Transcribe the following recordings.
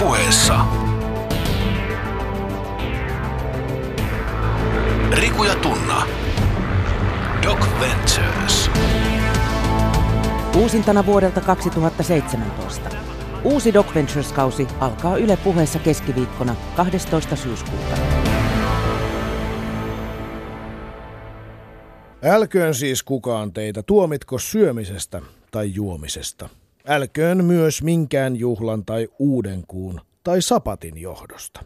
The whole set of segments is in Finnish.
puheessa. Riku ja Tunna. Doc Ventures. Uusintana vuodelta 2017. Uusi Doc Ventures-kausi alkaa Yle puheessa keskiviikkona 12. syyskuuta. Älköön siis kukaan teitä tuomitko syömisestä tai juomisesta. Älköön myös minkään juhlan tai uudenkuun tai sapatin johdosta.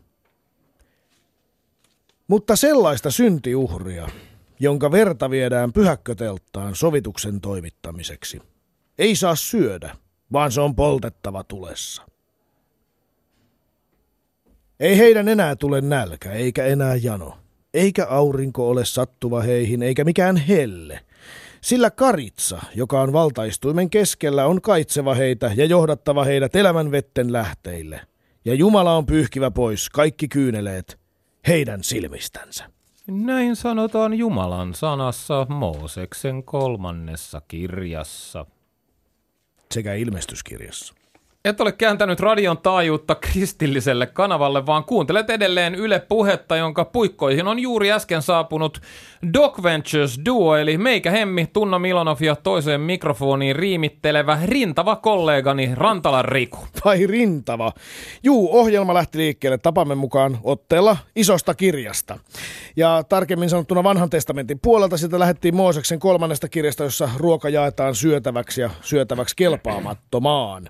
Mutta sellaista syntiuhria, jonka verta viedään pyhäkkötelttaan sovituksen toimittamiseksi, ei saa syödä, vaan se on poltettava tulessa. Ei heidän enää tule nälkä, eikä enää jano, eikä aurinko ole sattuva heihin, eikä mikään helle, sillä karitsa, joka on valtaistuimen keskellä, on kaitseva heitä ja johdattava heidät elämän vetten lähteille. Ja Jumala on pyyhkivä pois kaikki kyyneleet heidän silmistänsä. Näin sanotaan Jumalan sanassa Mooseksen kolmannessa kirjassa. Sekä ilmestyskirjassa. Et ole kääntänyt radion taajuutta kristilliselle kanavalle, vaan kuuntelet edelleen Yle Puhetta, jonka puikkoihin on juuri äsken saapunut Doc Ventures Duo, eli meikä Hemmi, Tunna Milonov ja toiseen mikrofoniin riimittelevä rintava kollegani Rantalan Riku. Vai rintava? Juu, ohjelma lähti liikkeelle tapamme mukaan otteella isosta kirjasta. Ja tarkemmin sanottuna vanhan testamentin puolelta sitä lähdettiin Mooseksen kolmannesta kirjasta, jossa ruoka jaetaan syötäväksi ja syötäväksi kelpaamattomaan.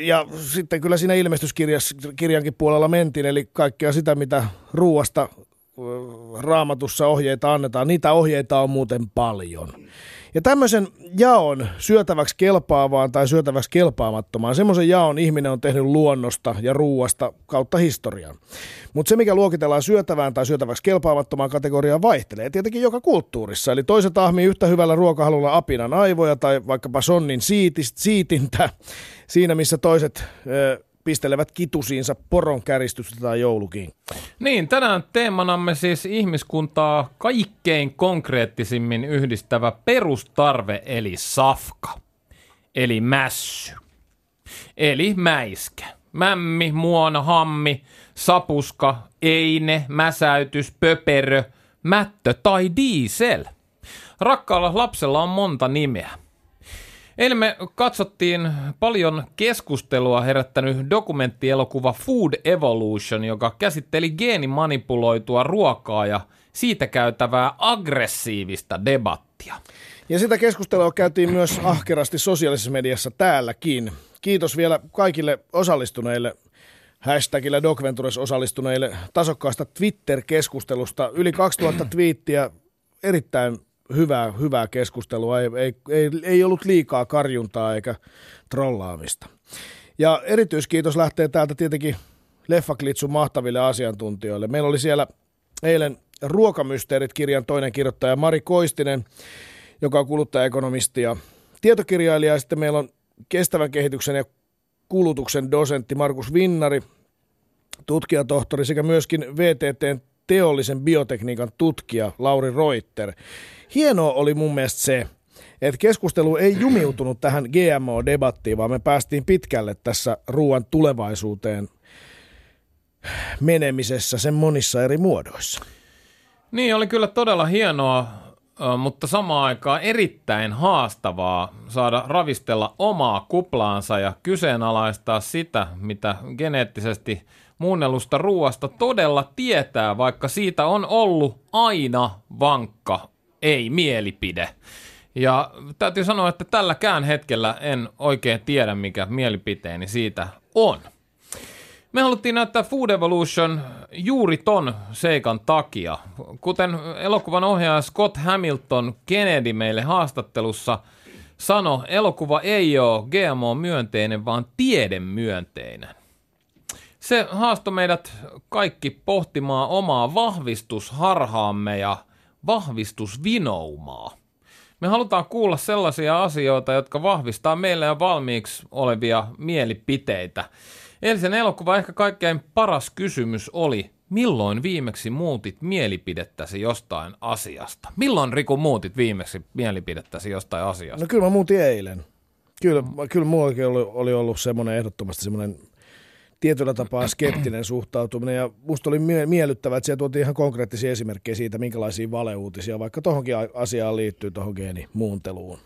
Ja sitten kyllä siinä ilmestyskirjankin puolella mentiin, eli kaikkea sitä, mitä ruuasta raamatussa ohjeita annetaan, niitä ohjeita on muuten paljon. Ja tämmöisen jaon syötäväksi kelpaavaan tai syötäväksi kelpaamattomaan, semmoisen jaon ihminen on tehnyt luonnosta ja ruuasta kautta historian. Mutta se, mikä luokitellaan syötävään tai syötäväksi kelpaamattomaan kategoriaan, vaihtelee tietenkin joka kulttuurissa. Eli toiset ahmii yhtä hyvällä ruokahalulla apinan aivoja tai vaikkapa sonnin siitintä, siinä missä toiset pistelevät kitusiinsa poron käristystä tai joulukinkkaa. Niin, tänään teemanamme siis ihmiskuntaa kaikkein konkreettisimmin yhdistävä perustarve eli safka, eli mässy, eli mäiskä. Mämmi, muona, hammi, sapuska, eine, mäsäytys, pöperö, mättö tai diesel. Rakkaalla lapsella on monta nimeä. Eilen me katsottiin paljon keskustelua herättänyt dokumenttielokuva Food Evolution, joka käsitteli geenimanipuloitua ruokaa ja siitä käytävää aggressiivista debattia. Ja sitä keskustelua käytiin myös ahkerasti sosiaalisessa mediassa täälläkin. Kiitos vielä kaikille osallistuneille hashtagillä Docventures osallistuneille tasokkaasta Twitter-keskustelusta. Yli 2000 twiittiä, erittäin hyvää, hyvää keskustelua, ei, ei, ei, ei ollut liikaa karjuntaa eikä trollaamista. Ja erityiskiitos lähtee täältä tietenkin Leffaklitsun mahtaville asiantuntijoille. Meillä oli siellä eilen Ruokamysteerit-kirjan toinen kirjoittaja Mari Koistinen, joka on kuluttajaekonomisti ja tietokirjailija. Ja sitten meillä on kestävän kehityksen ja kulutuksen dosentti Markus Vinnari, tutkijatohtori sekä myöskin VTTn teollisen biotekniikan tutkija Lauri Reuter. Hienoa oli mun mielestä se, että keskustelu ei jumiutunut tähän GMO-debattiin, vaan me päästiin pitkälle tässä ruoan tulevaisuuteen menemisessä sen monissa eri muodoissa. Niin, oli kyllä todella hienoa, mutta samaan aikaan erittäin haastavaa saada ravistella omaa kuplaansa ja kyseenalaistaa sitä, mitä geneettisesti muunnellusta ruoasta todella tietää, vaikka siitä on ollut aina vankka ei-mielipide. Ja täytyy sanoa, että tälläkään hetkellä en oikein tiedä, mikä mielipiteeni siitä on. Me haluttiin näyttää Food Evolution juuri ton seikan takia. Kuten elokuvan ohjaaja Scott Hamilton Kennedy meille haastattelussa sanoi, elokuva ei ole GMO-myönteinen, vaan tiedemyönteinen. Se haastoi meidät kaikki pohtimaan omaa vahvistusharhaamme ja vahvistusvinoumaa. Me halutaan kuulla sellaisia asioita, jotka vahvistaa meille jo valmiiksi olevia mielipiteitä. Eilisen elokuva ehkä kaikkein paras kysymys oli, milloin viimeksi muutit mielipidettäsi jostain asiasta? Milloin Riku muutit viimeksi mielipidettäsi jostain asiasta? No kyllä mä muutin eilen. Kyllä, kyllä mullakin oli, oli ollut semmoinen ehdottomasti semmoinen tietyllä tapaa skeptinen suhtautuminen ja musta oli miellyttävää, että siellä tuotiin ihan konkreettisia esimerkkejä siitä, minkälaisia valeuutisia vaikka tuohonkin asiaan liittyy tuohon geenimuunteluun.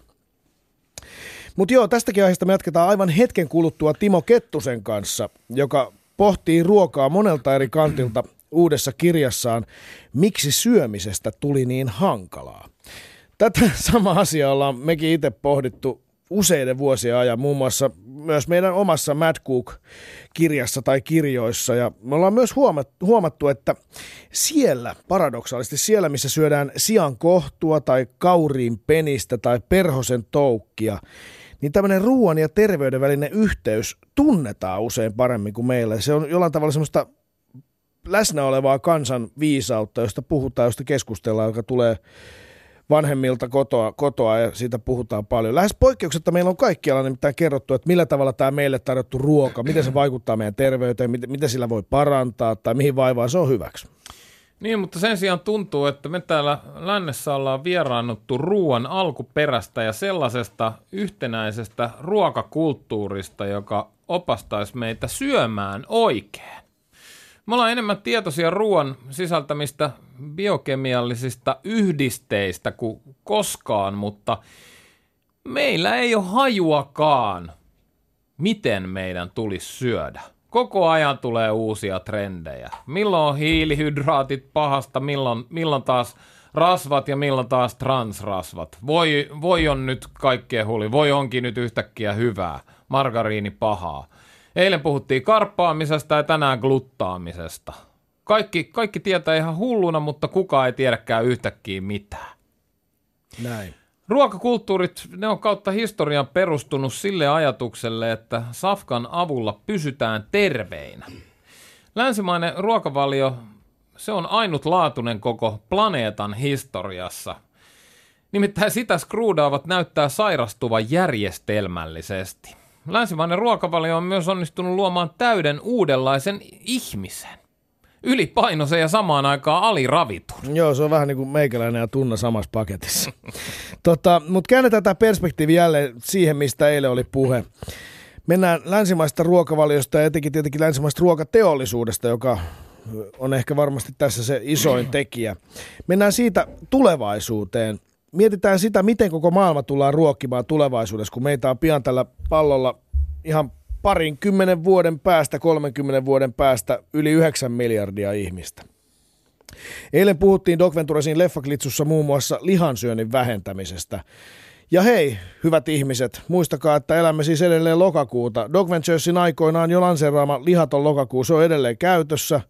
Mutta joo, tästäkin aiheesta me jatketaan aivan hetken kuluttua Timo Kettusen kanssa, joka pohtii ruokaa monelta eri kantilta uudessa kirjassaan Miksi syömisestä tuli niin hankalaa. Tätä sama asiaa ollaan mekin itse pohdittu useiden vuosien ajan, muun muassa myös meidän omassa Mad Cook-kirjassa tai kirjoissa. Ja me ollaan myös huomattu, että siellä, paradoksaalisesti siellä, missä syödään sian kohtua tai kauriin penistä tai perhosen toukkia, niin tämmöinen ruoan ja terveyden välinen yhteys tunnetaan usein paremmin kuin meillä. Se on jollain tavalla semmoista läsnä olevaa kansan viisautta, josta puhutaan, josta keskustellaan, joka tulee vanhemmilta kotoa, kotoa ja siitä puhutaan paljon. Lähes poikkeuksetta meillä on kaikkialla nimittäin kerrottu, että millä tavalla tämä meille tarjottu ruoka, miten se vaikuttaa meidän terveyteen, miten, miten sillä voi parantaa tai mihin vaivaan se on hyväksi. Niin, mutta sen sijaan tuntuu, että me täällä lännessä ollaan vieraannuttu ruoan alkuperästä ja sellaisesta yhtenäisestä ruokakulttuurista, joka opastaisi meitä syömään oikein. Me ollaan enemmän tietoisia ruoan sisältämistä biokemiallisista yhdisteistä kuin koskaan, mutta meillä ei ole hajuakaan, miten meidän tulisi syödä. Koko ajan tulee uusia trendejä. Milloin on hiilihydraatit pahasta, milloin, milloin taas rasvat ja milloin taas transrasvat. Voi, voi on nyt kaikkea huli, voi onkin nyt yhtäkkiä hyvää, margariini pahaa. Eilen puhuttiin karppaamisesta ja tänään gluttaamisesta. Kaikki, kaikki tietää ihan hulluna, mutta kukaan ei tiedäkään yhtäkkiä mitään. Näin. Ruokakulttuurit, ne on kautta historian perustunut sille ajatukselle, että safkan avulla pysytään terveinä. Länsimainen ruokavalio, se on ainutlaatuinen koko planeetan historiassa. Nimittäin sitä skruudaavat näyttää sairastuvan järjestelmällisesti. Länsimainen ruokavalio on myös onnistunut luomaan täyden uudenlaisen ihmisen ylipainoisen ja samaan aikaan aliravitun. Joo, se on vähän niin kuin meikäläinen ja tunna samassa paketissa. tota, Mutta käännetään tämä perspektiivi jälleen siihen, mistä eilen oli puhe. Mennään länsimaista ruokavaliosta ja etenkin tietenkin länsimaista ruokateollisuudesta, joka on ehkä varmasti tässä se isoin tekijä. Mennään siitä tulevaisuuteen. Mietitään sitä, miten koko maailma tullaan ruokkimaan tulevaisuudessa, kun meitä on pian tällä pallolla ihan parin kymmenen vuoden päästä, 30 vuoden päästä yli 9 miljardia ihmistä. Eilen puhuttiin Doc Venturesin leffaklitsussa muun muassa lihansyönnin vähentämisestä. Ja hei, hyvät ihmiset, muistakaa, että elämme siis edelleen lokakuuta. Doc Venturesin aikoinaan jo lanseeraama lihaton lokakuu, se on edelleen käytössä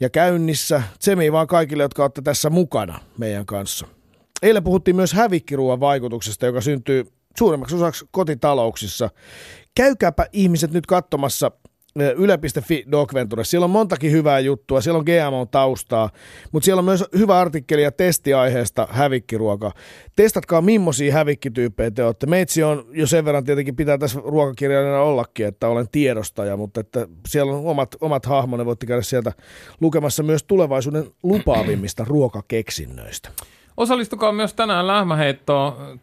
ja käynnissä. Tsemi vaan kaikille, jotka olette tässä mukana meidän kanssa. Eilen puhuttiin myös hävikkiruuan vaikutuksesta, joka syntyy suurimmaksi osaksi kotitalouksissa käykääpä ihmiset nyt katsomassa yle.fi Venture. Siellä on montakin hyvää juttua, siellä on GMO-taustaa, mutta siellä on myös hyvä artikkeli ja testi aiheesta hävikkiruoka. Testatkaa, millaisia hävikkityyppejä te olette. Meitsi on jo sen verran tietenkin pitää tässä ruokakirjailijana ollakin, että olen tiedostaja, mutta että siellä on omat, omat hahmonne, voitte käydä sieltä lukemassa myös tulevaisuuden lupaavimmista ruokakeksinnöistä. Osallistukaa myös tänään lähmäheittoon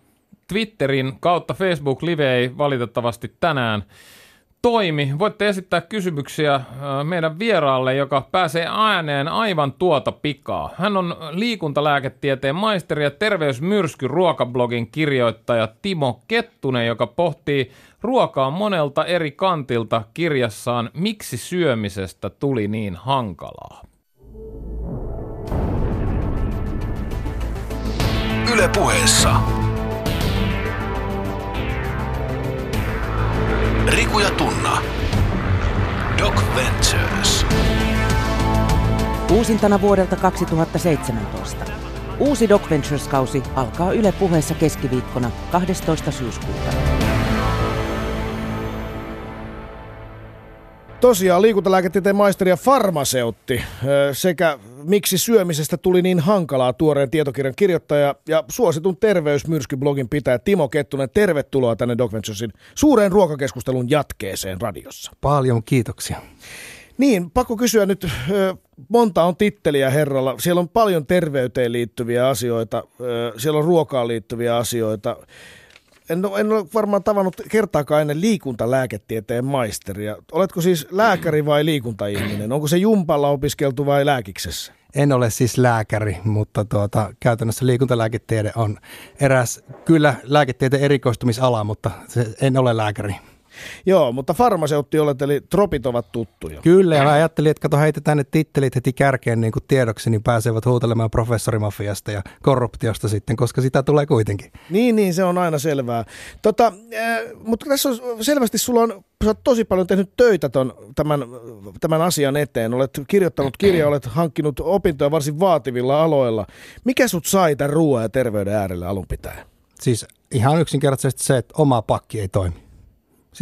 Twitterin kautta Facebook Live ei valitettavasti tänään toimi. Voitte esittää kysymyksiä äh, meidän vieraalle, joka pääsee ääneen aivan tuota pikaa. Hän on liikuntalääketieteen maisteri ja terveysmyrsky ruokablogin kirjoittaja Timo Kettunen, joka pohtii ruokaa monelta eri kantilta kirjassaan Miksi syömisestä tuli niin hankalaa. Ylepuheessa Riku ja Tunna. Doc Ventures. Uusintana vuodelta 2017. Uusi Doc Ventures-kausi alkaa Yle puheessa keskiviikkona 12. syyskuuta. Tosiaan liikuntalääketieteen maisteri ja farmaseutti sekä miksi syömisestä tuli niin hankalaa tuoreen tietokirjan kirjoittaja ja suositun terveysmyrskyblogin pitäjä Timo Kettunen. Tervetuloa tänne Doc Venturesin suureen ruokakeskustelun jatkeeseen radiossa. Paljon kiitoksia. Niin, pakko kysyä nyt, monta on titteliä herralla. Siellä on paljon terveyteen liittyviä asioita, siellä on ruokaan liittyviä asioita. En, en ole varmaan tavannut kertaakaan ennen liikuntalääketieteen maisteria. Oletko siis lääkäri vai liikuntaihminen? Onko se jumpalla opiskeltu vai lääkiksessä? En ole siis lääkäri, mutta tuota, käytännössä liikuntalääketiede on eräs kyllä lääketieteen erikoistumisala, mutta se, en ole lääkäri. Joo, mutta farmaseutti olet, eli tropit ovat tuttuja. Kyllä, ja mä ajattelin, että kato heitetään ne tittelit heti kärkeen niin kuin tiedoksi, niin pääsevät huutelemaan professorimafiasta ja korruptiosta sitten, koska sitä tulee kuitenkin. Niin, niin, se on aina selvää. Tota, äh, mutta tässä on selvästi sulla on, sä oot tosi paljon tehnyt töitä ton, tämän, tämän asian eteen. Olet kirjoittanut kirjaa, olet hankkinut opintoja varsin vaativilla aloilla. Mikä sut sai tämän ruoan ja terveyden äärelle alun pitäen? Siis ihan yksinkertaisesti se, että oma pakki ei toimi.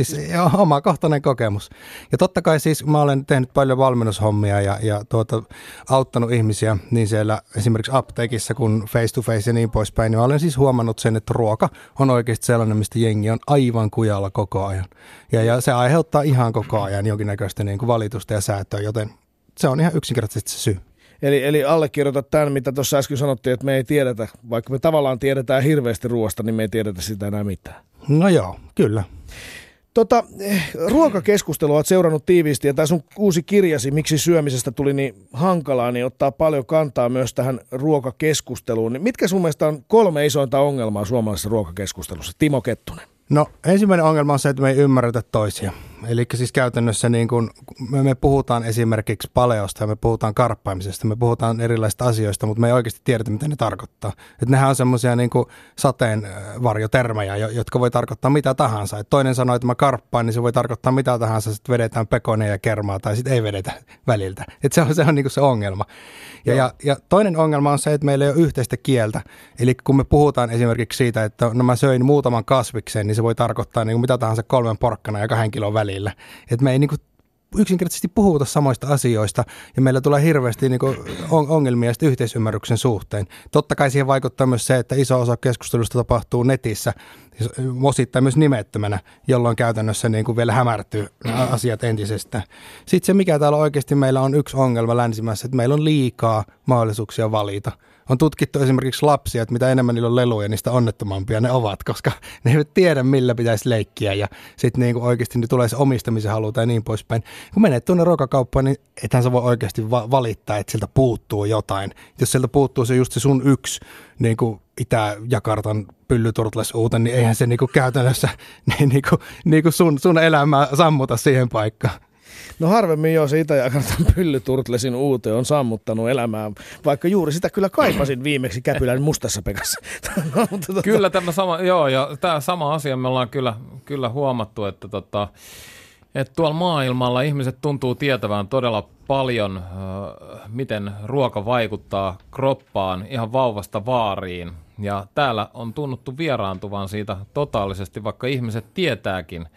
Siis omakohtainen kokemus. Ja totta kai siis mä olen tehnyt paljon valmennushommia ja, ja tuota, auttanut ihmisiä niin siellä esimerkiksi apteekissa kuin face to face ja niin poispäin. Niin mä olen siis huomannut sen, että ruoka on oikeasti sellainen, mistä jengi on aivan kujalla koko ajan. Ja, ja se aiheuttaa ihan koko ajan jonkinnäköistä niin kuin valitusta ja säätöä, joten se on ihan yksinkertaisesti se syy. Eli, eli allekirjoita tämän, mitä tuossa äsken sanottiin, että me ei tiedetä, vaikka me tavallaan tiedetään hirveästi ruoasta, niin me ei tiedetä sitä enää mitään. No joo, kyllä. Tota, eh, ruokakeskustelua olet seurannut tiiviisti ja tämä sun uusi kirjasi, miksi syömisestä tuli niin hankalaa, niin ottaa paljon kantaa myös tähän ruokakeskusteluun. Niin mitkä sun mielestä on kolme isointa ongelmaa suomalaisessa ruokakeskustelussa? Timo Kettunen. No ensimmäinen ongelma on se, että me ei ymmärretä toisia. Eli siis käytännössä niin kun me, me puhutaan esimerkiksi paleosta ja me puhutaan karppaamisesta, me puhutaan erilaisista asioista, mutta me ei oikeasti tiedetä, mitä ne tarkoittaa. Että nehän on semmoisia niin sateenvarjotermejä, jotka voi tarkoittaa mitä tahansa. Et toinen sanoo, että mä karppaan, niin se voi tarkoittaa mitä tahansa, sitten vedetään pekoneja ja kermaa tai sitten ei vedetä väliltä. Et se on, se, on niin se ongelma. Ja, ja, ja toinen ongelma on se, että meillä ei ole yhteistä kieltä. Eli kun me puhutaan esimerkiksi siitä, että no mä söin muutaman kasviksen, niin se voi tarkoittaa niin mitä tahansa kolmen porkkana ja kahden kilon välillä. Että me ei niin kuin yksinkertaisesti puhuta samoista asioista ja meillä tulee hirveästi niin ongelmia yhteisymmärryksen suhteen. Totta kai siihen vaikuttaa myös se, että iso osa keskustelusta tapahtuu netissä, siis osittain myös nimettömänä, jolloin käytännössä niin kuin vielä hämärtyy asiat entisestään. Sitten se, mikä täällä oikeasti meillä on yksi ongelma länsimässä, että meillä on liikaa mahdollisuuksia valita – on tutkittu esimerkiksi lapsia, että mitä enemmän niillä on leluja, niistä onnettomampia ne ovat, koska ne eivät tiedä, millä pitäisi leikkiä ja sitten niin oikeasti ne tulee se omistamisen halu tai niin poispäin. Kun menet tuonne ruokakauppaan, niin ethän sä voi oikeasti va- valittaa, että sieltä puuttuu jotain. Jos sieltä puuttuu se just se sun yksi niin kuin Itä-Jakartan pyllyturtles uuten, niin eihän se niin kuin käytännössä niin, niin kuin, niin kuin sun, sun elämää sammuta siihen paikkaan. No harvemmin jo se Itä-Jakartan pyllyturtlesin uute on sammuttanut elämää, vaikka juuri sitä kyllä kaipasin viimeksi Käpylän mustassa pekassa. no, tota... Kyllä tämä sama, joo, ja tämä sama asia me ollaan kyllä, kyllä huomattu, että tota, että tuolla maailmalla ihmiset tuntuu tietävän todella paljon, miten ruoka vaikuttaa kroppaan ihan vauvasta vaariin. Ja täällä on tunnuttu vieraantuvan siitä totaalisesti, vaikka ihmiset tietääkin,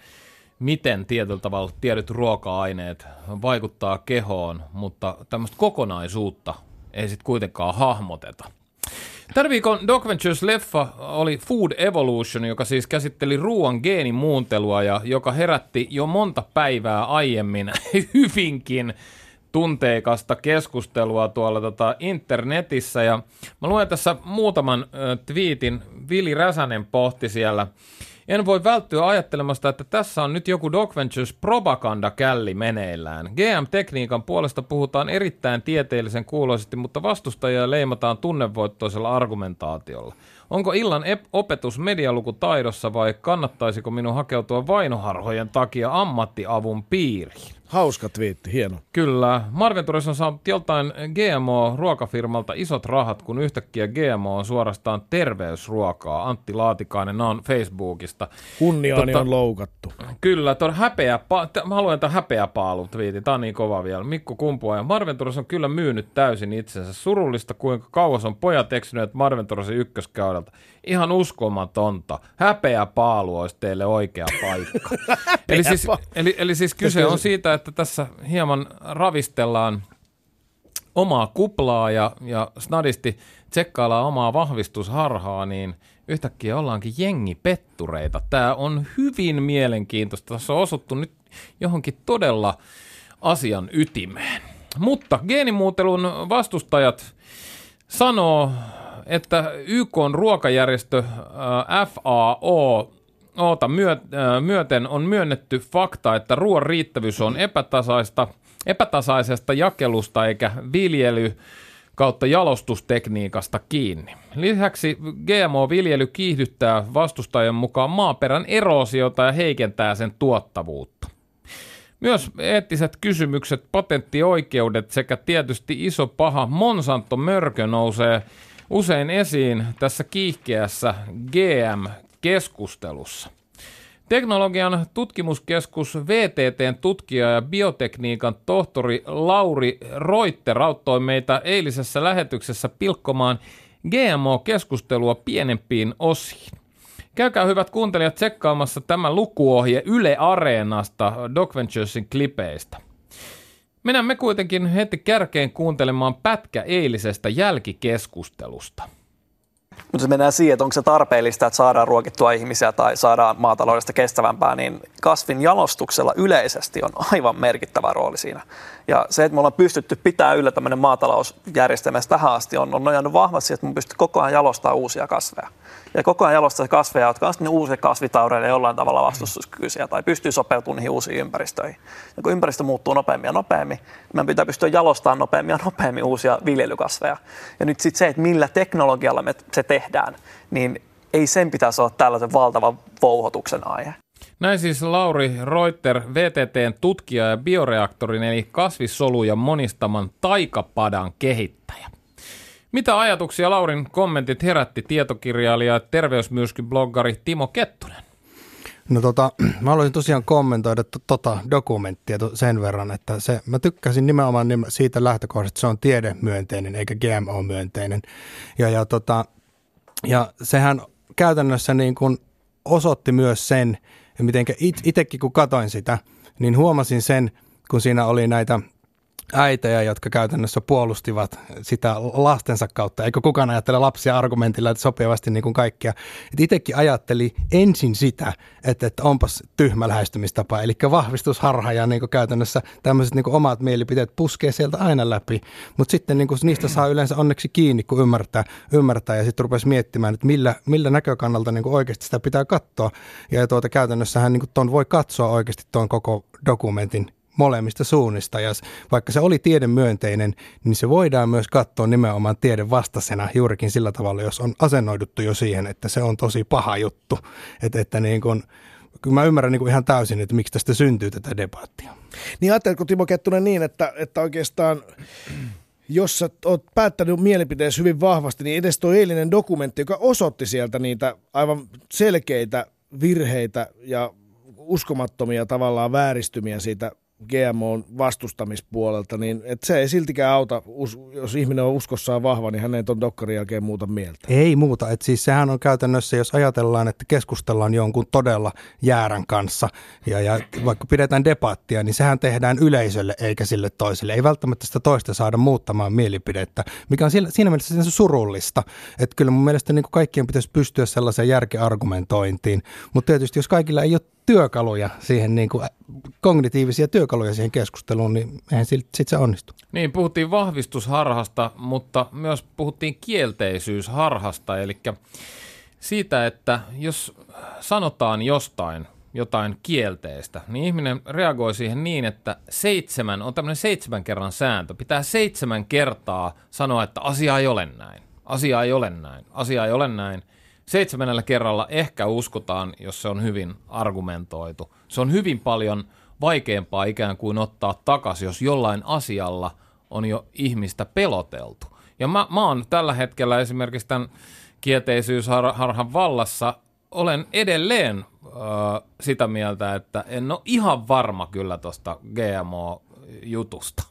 miten tietyllä tavalla tietyt ruoka-aineet vaikuttaa kehoon, mutta tämmöistä kokonaisuutta ei sitten kuitenkaan hahmoteta. Tämän viikon Doc Ventures-leffa oli Food Evolution, joka siis käsitteli ruoan geenimuuntelua ja joka herätti jo monta päivää aiemmin hyvinkin tunteikasta keskustelua tuolla tota internetissä. Ja mä luen tässä muutaman äh, twiitin. Vili Räsänen pohti siellä – en voi välttyä ajattelemasta, että tässä on nyt joku Doc Ventures propagandakälli meneillään. GM-tekniikan puolesta puhutaan erittäin tieteellisen kuuloisesti, mutta vastustajia leimataan tunnevoittoisella argumentaatiolla. Onko illan ep- opetus medialukutaidossa vai kannattaisiko minun hakeutua vainoharhojen takia ammattiavun piiriin? Hauska twiitti, hieno. Kyllä. Marvin Torres on saanut joltain GMO-ruokafirmalta isot rahat, kun yhtäkkiä GMO on suorastaan terveysruokaa. Antti Laatikainen on Facebookista. Kunniaani tota, on loukattu. Kyllä, tuon häpeä, mä haluan tämän häpeäpaalu twiitin, tämä on niin kova vielä. Mikko Kumpua ja Marvin Torres on kyllä myynyt täysin itsensä. Surullista, kuinka kauas on pojat eksyneet Marvin Torresin ykköskaudelta. Ihan uskomatonta. Häpeä paalu olisi teille oikea paikka. eli, siis, eli, eli siis kyse on siitä, että tässä hieman ravistellaan omaa kuplaa ja, ja snadisti tsekkaillaan omaa vahvistusharhaa, niin yhtäkkiä ollaankin jengipettureita. Tämä on hyvin mielenkiintoista. Tässä on osuttu nyt johonkin todella asian ytimeen. Mutta geenimuutelun vastustajat sanoo että YK on ruokajärjestö FAO oota, äh, myöten on myönnetty fakta, että ruoan riittävyys on epätasaista, epätasaisesta jakelusta eikä viljely kautta jalostustekniikasta kiinni. Lisäksi GMO-viljely kiihdyttää vastustajan mukaan maaperän eroosiota ja heikentää sen tuottavuutta. Myös eettiset kysymykset, patenttioikeudet sekä tietysti iso paha Monsanto-mörkö nousee usein esiin tässä kiihkeässä GM-keskustelussa. Teknologian tutkimuskeskus VTTn tutkija ja biotekniikan tohtori Lauri Roitter auttoi meitä eilisessä lähetyksessä pilkkomaan GMO-keskustelua pienempiin osiin. Käykää hyvät kuuntelijat tsekkaamassa tämä lukuohje Yle Areenasta Doc Venturesin klipeistä. Menemme kuitenkin heti kärkeen kuuntelemaan pätkä eilisestä jälkikeskustelusta. Mutta mennään siihen, että onko se tarpeellista, että saadaan ruokittua ihmisiä tai saadaan maataloudesta kestävämpää, niin kasvin jalostuksella yleisesti on aivan merkittävä rooli siinä. Ja se, että me ollaan pystytty pitää yllä tämmöinen maatalousjärjestelmä tähän asti on, on nojannut vahvasti että me pystytty koko ajan jalostamaan uusia kasveja. Ja koko ajan jalostaa kasveja, jotka on sitten uusia kasvitaureille jollain tavalla vastustuskykyisiä tai pystyy sopeutumaan niihin uusiin ympäristöihin. Ja kun ympäristö muuttuu nopeammin ja nopeammin, niin meidän pitää pystyä jalostamaan nopeammin ja nopeammin uusia viljelykasveja. Ja nyt sitten se, että millä teknologialla me se tehdään, niin ei sen pitäisi olla tällaisen valtavan vouhotuksen aihe. Näin siis Lauri Reuter, VTTn tutkija ja bioreaktorin eli kasvissoluja monistaman taikapadan kehittäjä. Mitä ajatuksia Laurin kommentit herätti tietokirjailija ja terveysmyrskyn bloggari Timo Kettunen? No tota, mä haluaisin tosiaan kommentoida to, tota dokumenttia sen verran, että se, mä tykkäsin nimenomaan siitä lähtökohdasta, että se on tiedemyönteinen eikä GMO-myönteinen. Ja, ja, tota, ja sehän käytännössä niin kuin osoitti myös sen, miten itsekin kun katoin sitä, niin huomasin sen, kun siinä oli näitä äitejä, jotka käytännössä puolustivat sitä lastensa kautta. Eikö kukaan ajattele lapsia argumentilla, että sopivasti niin kuin kaikkia. Et itsekin ajatteli ensin sitä, että, että onpas tyhmä lähestymistapa, eli vahvistusharha ja niin kuin käytännössä tämmöiset niin kuin omat mielipiteet puskee sieltä aina läpi. Mutta sitten niin kuin niistä saa yleensä onneksi kiinni, kun ymmärtää, ymmärtää ja sitten rupesi miettimään, että millä, millä näkökannalta niin kuin oikeasti sitä pitää katsoa. Ja tuota, käytännössähän niin kuin ton voi katsoa oikeasti tuon koko dokumentin molemmista suunnista. Ja vaikka se oli tiedemyönteinen, niin se voidaan myös katsoa nimenomaan tieden vastasena juurikin sillä tavalla, jos on asennoiduttu jo siihen, että se on tosi paha juttu. Että, että niin kun, kyllä mä ymmärrän niin ihan täysin, että miksi tästä syntyy tätä debattia. Niin ajatteletko Timo Kettunen niin, että, että oikeastaan jos sä oot päättänyt mielipiteesi hyvin vahvasti, niin edes tuo eilinen dokumentti, joka osoitti sieltä niitä aivan selkeitä virheitä ja uskomattomia tavallaan vääristymiä siitä GMOn vastustamispuolelta, niin et se ei siltikään auta, jos ihminen on uskossaan vahva, niin hän ei tuon dokkarin jälkeen muuta mieltä. Ei muuta, että siis sehän on käytännössä, jos ajatellaan, että keskustellaan jonkun todella jäärän kanssa ja, ja vaikka pidetään debattia, niin sehän tehdään yleisölle eikä sille toiselle. Ei välttämättä sitä toista saada muuttamaan mielipidettä, mikä on siinä mielessä surullista, että kyllä mun mielestä niin kaikkien pitäisi pystyä sellaiseen järkeargumentointiin, mutta tietysti jos kaikilla ei ole työkaluja siihen, niin kuin, kognitiivisia työkaluja siihen keskusteluun, niin eihän sitten se onnistu. Niin, puhuttiin vahvistusharhasta, mutta myös puhuttiin kielteisyysharhasta, eli siitä, että jos sanotaan jostain jotain kielteistä, niin ihminen reagoi siihen niin, että seitsemän, on tämmöinen seitsemän kerran sääntö. Pitää seitsemän kertaa sanoa, että asia ei ole näin, asia ei ole näin, asia ei ole näin – seitsemännellä kerralla ehkä uskotaan, jos se on hyvin argumentoitu. Se on hyvin paljon vaikeampaa ikään kuin ottaa takaisin, jos jollain asialla on jo ihmistä peloteltu. Ja mä, mä oon tällä hetkellä esimerkiksi tämän kieteisyysharhan vallassa, olen edelleen ö, sitä mieltä, että en ole ihan varma kyllä tuosta GMO-jutusta.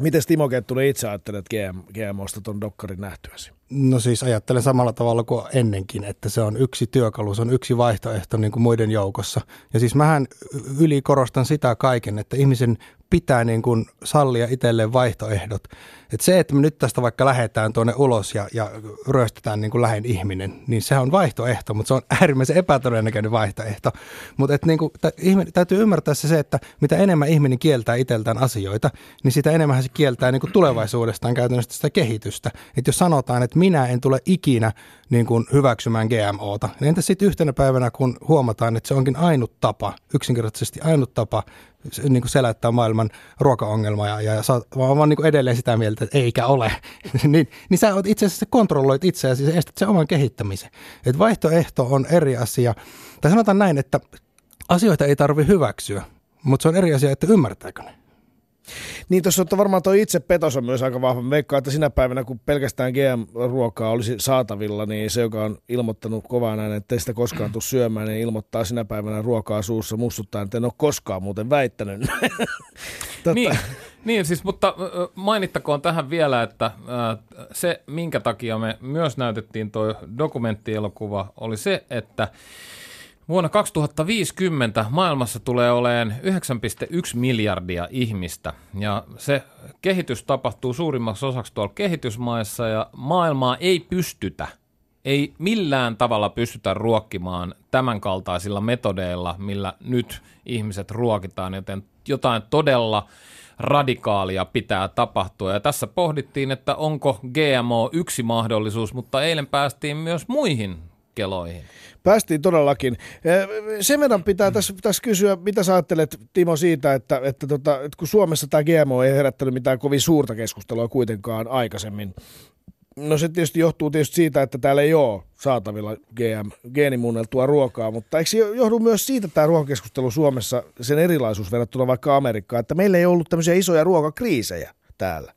Miten Timo Kettunen itse ajattelet GM, GMOsta tuon dokkarin nähtyäsi? No siis ajattelen samalla tavalla kuin ennenkin, että se on yksi työkalu, se on yksi vaihtoehto niin kuin muiden joukossa. Ja siis mähän ylikorostan sitä kaiken, että ihmisen pitää niin kuin sallia itselleen vaihtoehdot. Et se, että me nyt tästä vaikka lähdetään tuonne ulos ja, ja ryöstetään niin kuin lähin ihminen, niin se on vaihtoehto, mutta se on äärimmäisen epätodennäköinen vaihtoehto. Mutta niin kuin, täytyy ymmärtää se, se, että mitä enemmän ihminen kieltää itseltään asioita, niin sitä enemmän se kieltää niin kuin tulevaisuudestaan käytännössä sitä kehitystä. Että jos sanotaan, että että minä en tule ikinä niin kuin hyväksymään GMOta. Entä sitten yhtenä päivänä, kun huomataan, että se onkin ainut tapa, yksinkertaisesti ainut tapa niin kuin selättää maailman ruokaongelma ja, ja sä vaan niin kuin edelleen sitä mieltä, että eikä ole, niin, niin sä itse asiassa kontrolloit itseäsi ja estät sen oman kehittämisen. Et vaihtoehto on eri asia. Tai sanotaan näin, että asioita ei tarvi hyväksyä, mutta se on eri asia, että ymmärtääkö ne. Niin tuossa on varmaan tuo itse petos on myös aika vahva. Veikkaa, että sinä päivänä, kun pelkästään GM-ruokaa olisi saatavilla, niin se, joka on ilmoittanut kovaan näin, että sitä koskaan tule syömään, niin ilmoittaa sinä päivänä ruokaa suussa mussuttaa, että en ole koskaan muuten väittänyt. Niin, niin siis, mutta mainittakoon tähän vielä, että se, minkä takia me myös näytettiin tuo dokumenttielokuva, oli se, että Vuonna 2050 maailmassa tulee oleen 9,1 miljardia ihmistä ja se kehitys tapahtuu suurimmaksi osaksi tuolla kehitysmaissa ja maailmaa ei pystytä, ei millään tavalla pystytä ruokkimaan tämänkaltaisilla metodeilla, millä nyt ihmiset ruokitaan, joten jotain todella radikaalia pitää tapahtua. Ja tässä pohdittiin, että onko GMO yksi mahdollisuus, mutta eilen päästiin myös muihin keloihin. Päästiin todellakin. Sen verran pitää tässä, tässä kysyä, mitä sä ajattelet Timo siitä, että, että, tota, että kun Suomessa tämä GMO ei herättänyt mitään kovin suurta keskustelua kuitenkaan aikaisemmin. No se tietysti johtuu tietysti siitä, että täällä ei ole saatavilla GM, geenimuunneltua ruokaa, mutta eikö se johdu myös siitä tämä ruokakeskustelu Suomessa, sen erilaisuus verrattuna vaikka Amerikkaan, että meillä ei ollut tämmöisiä isoja ruokakriisejä täällä?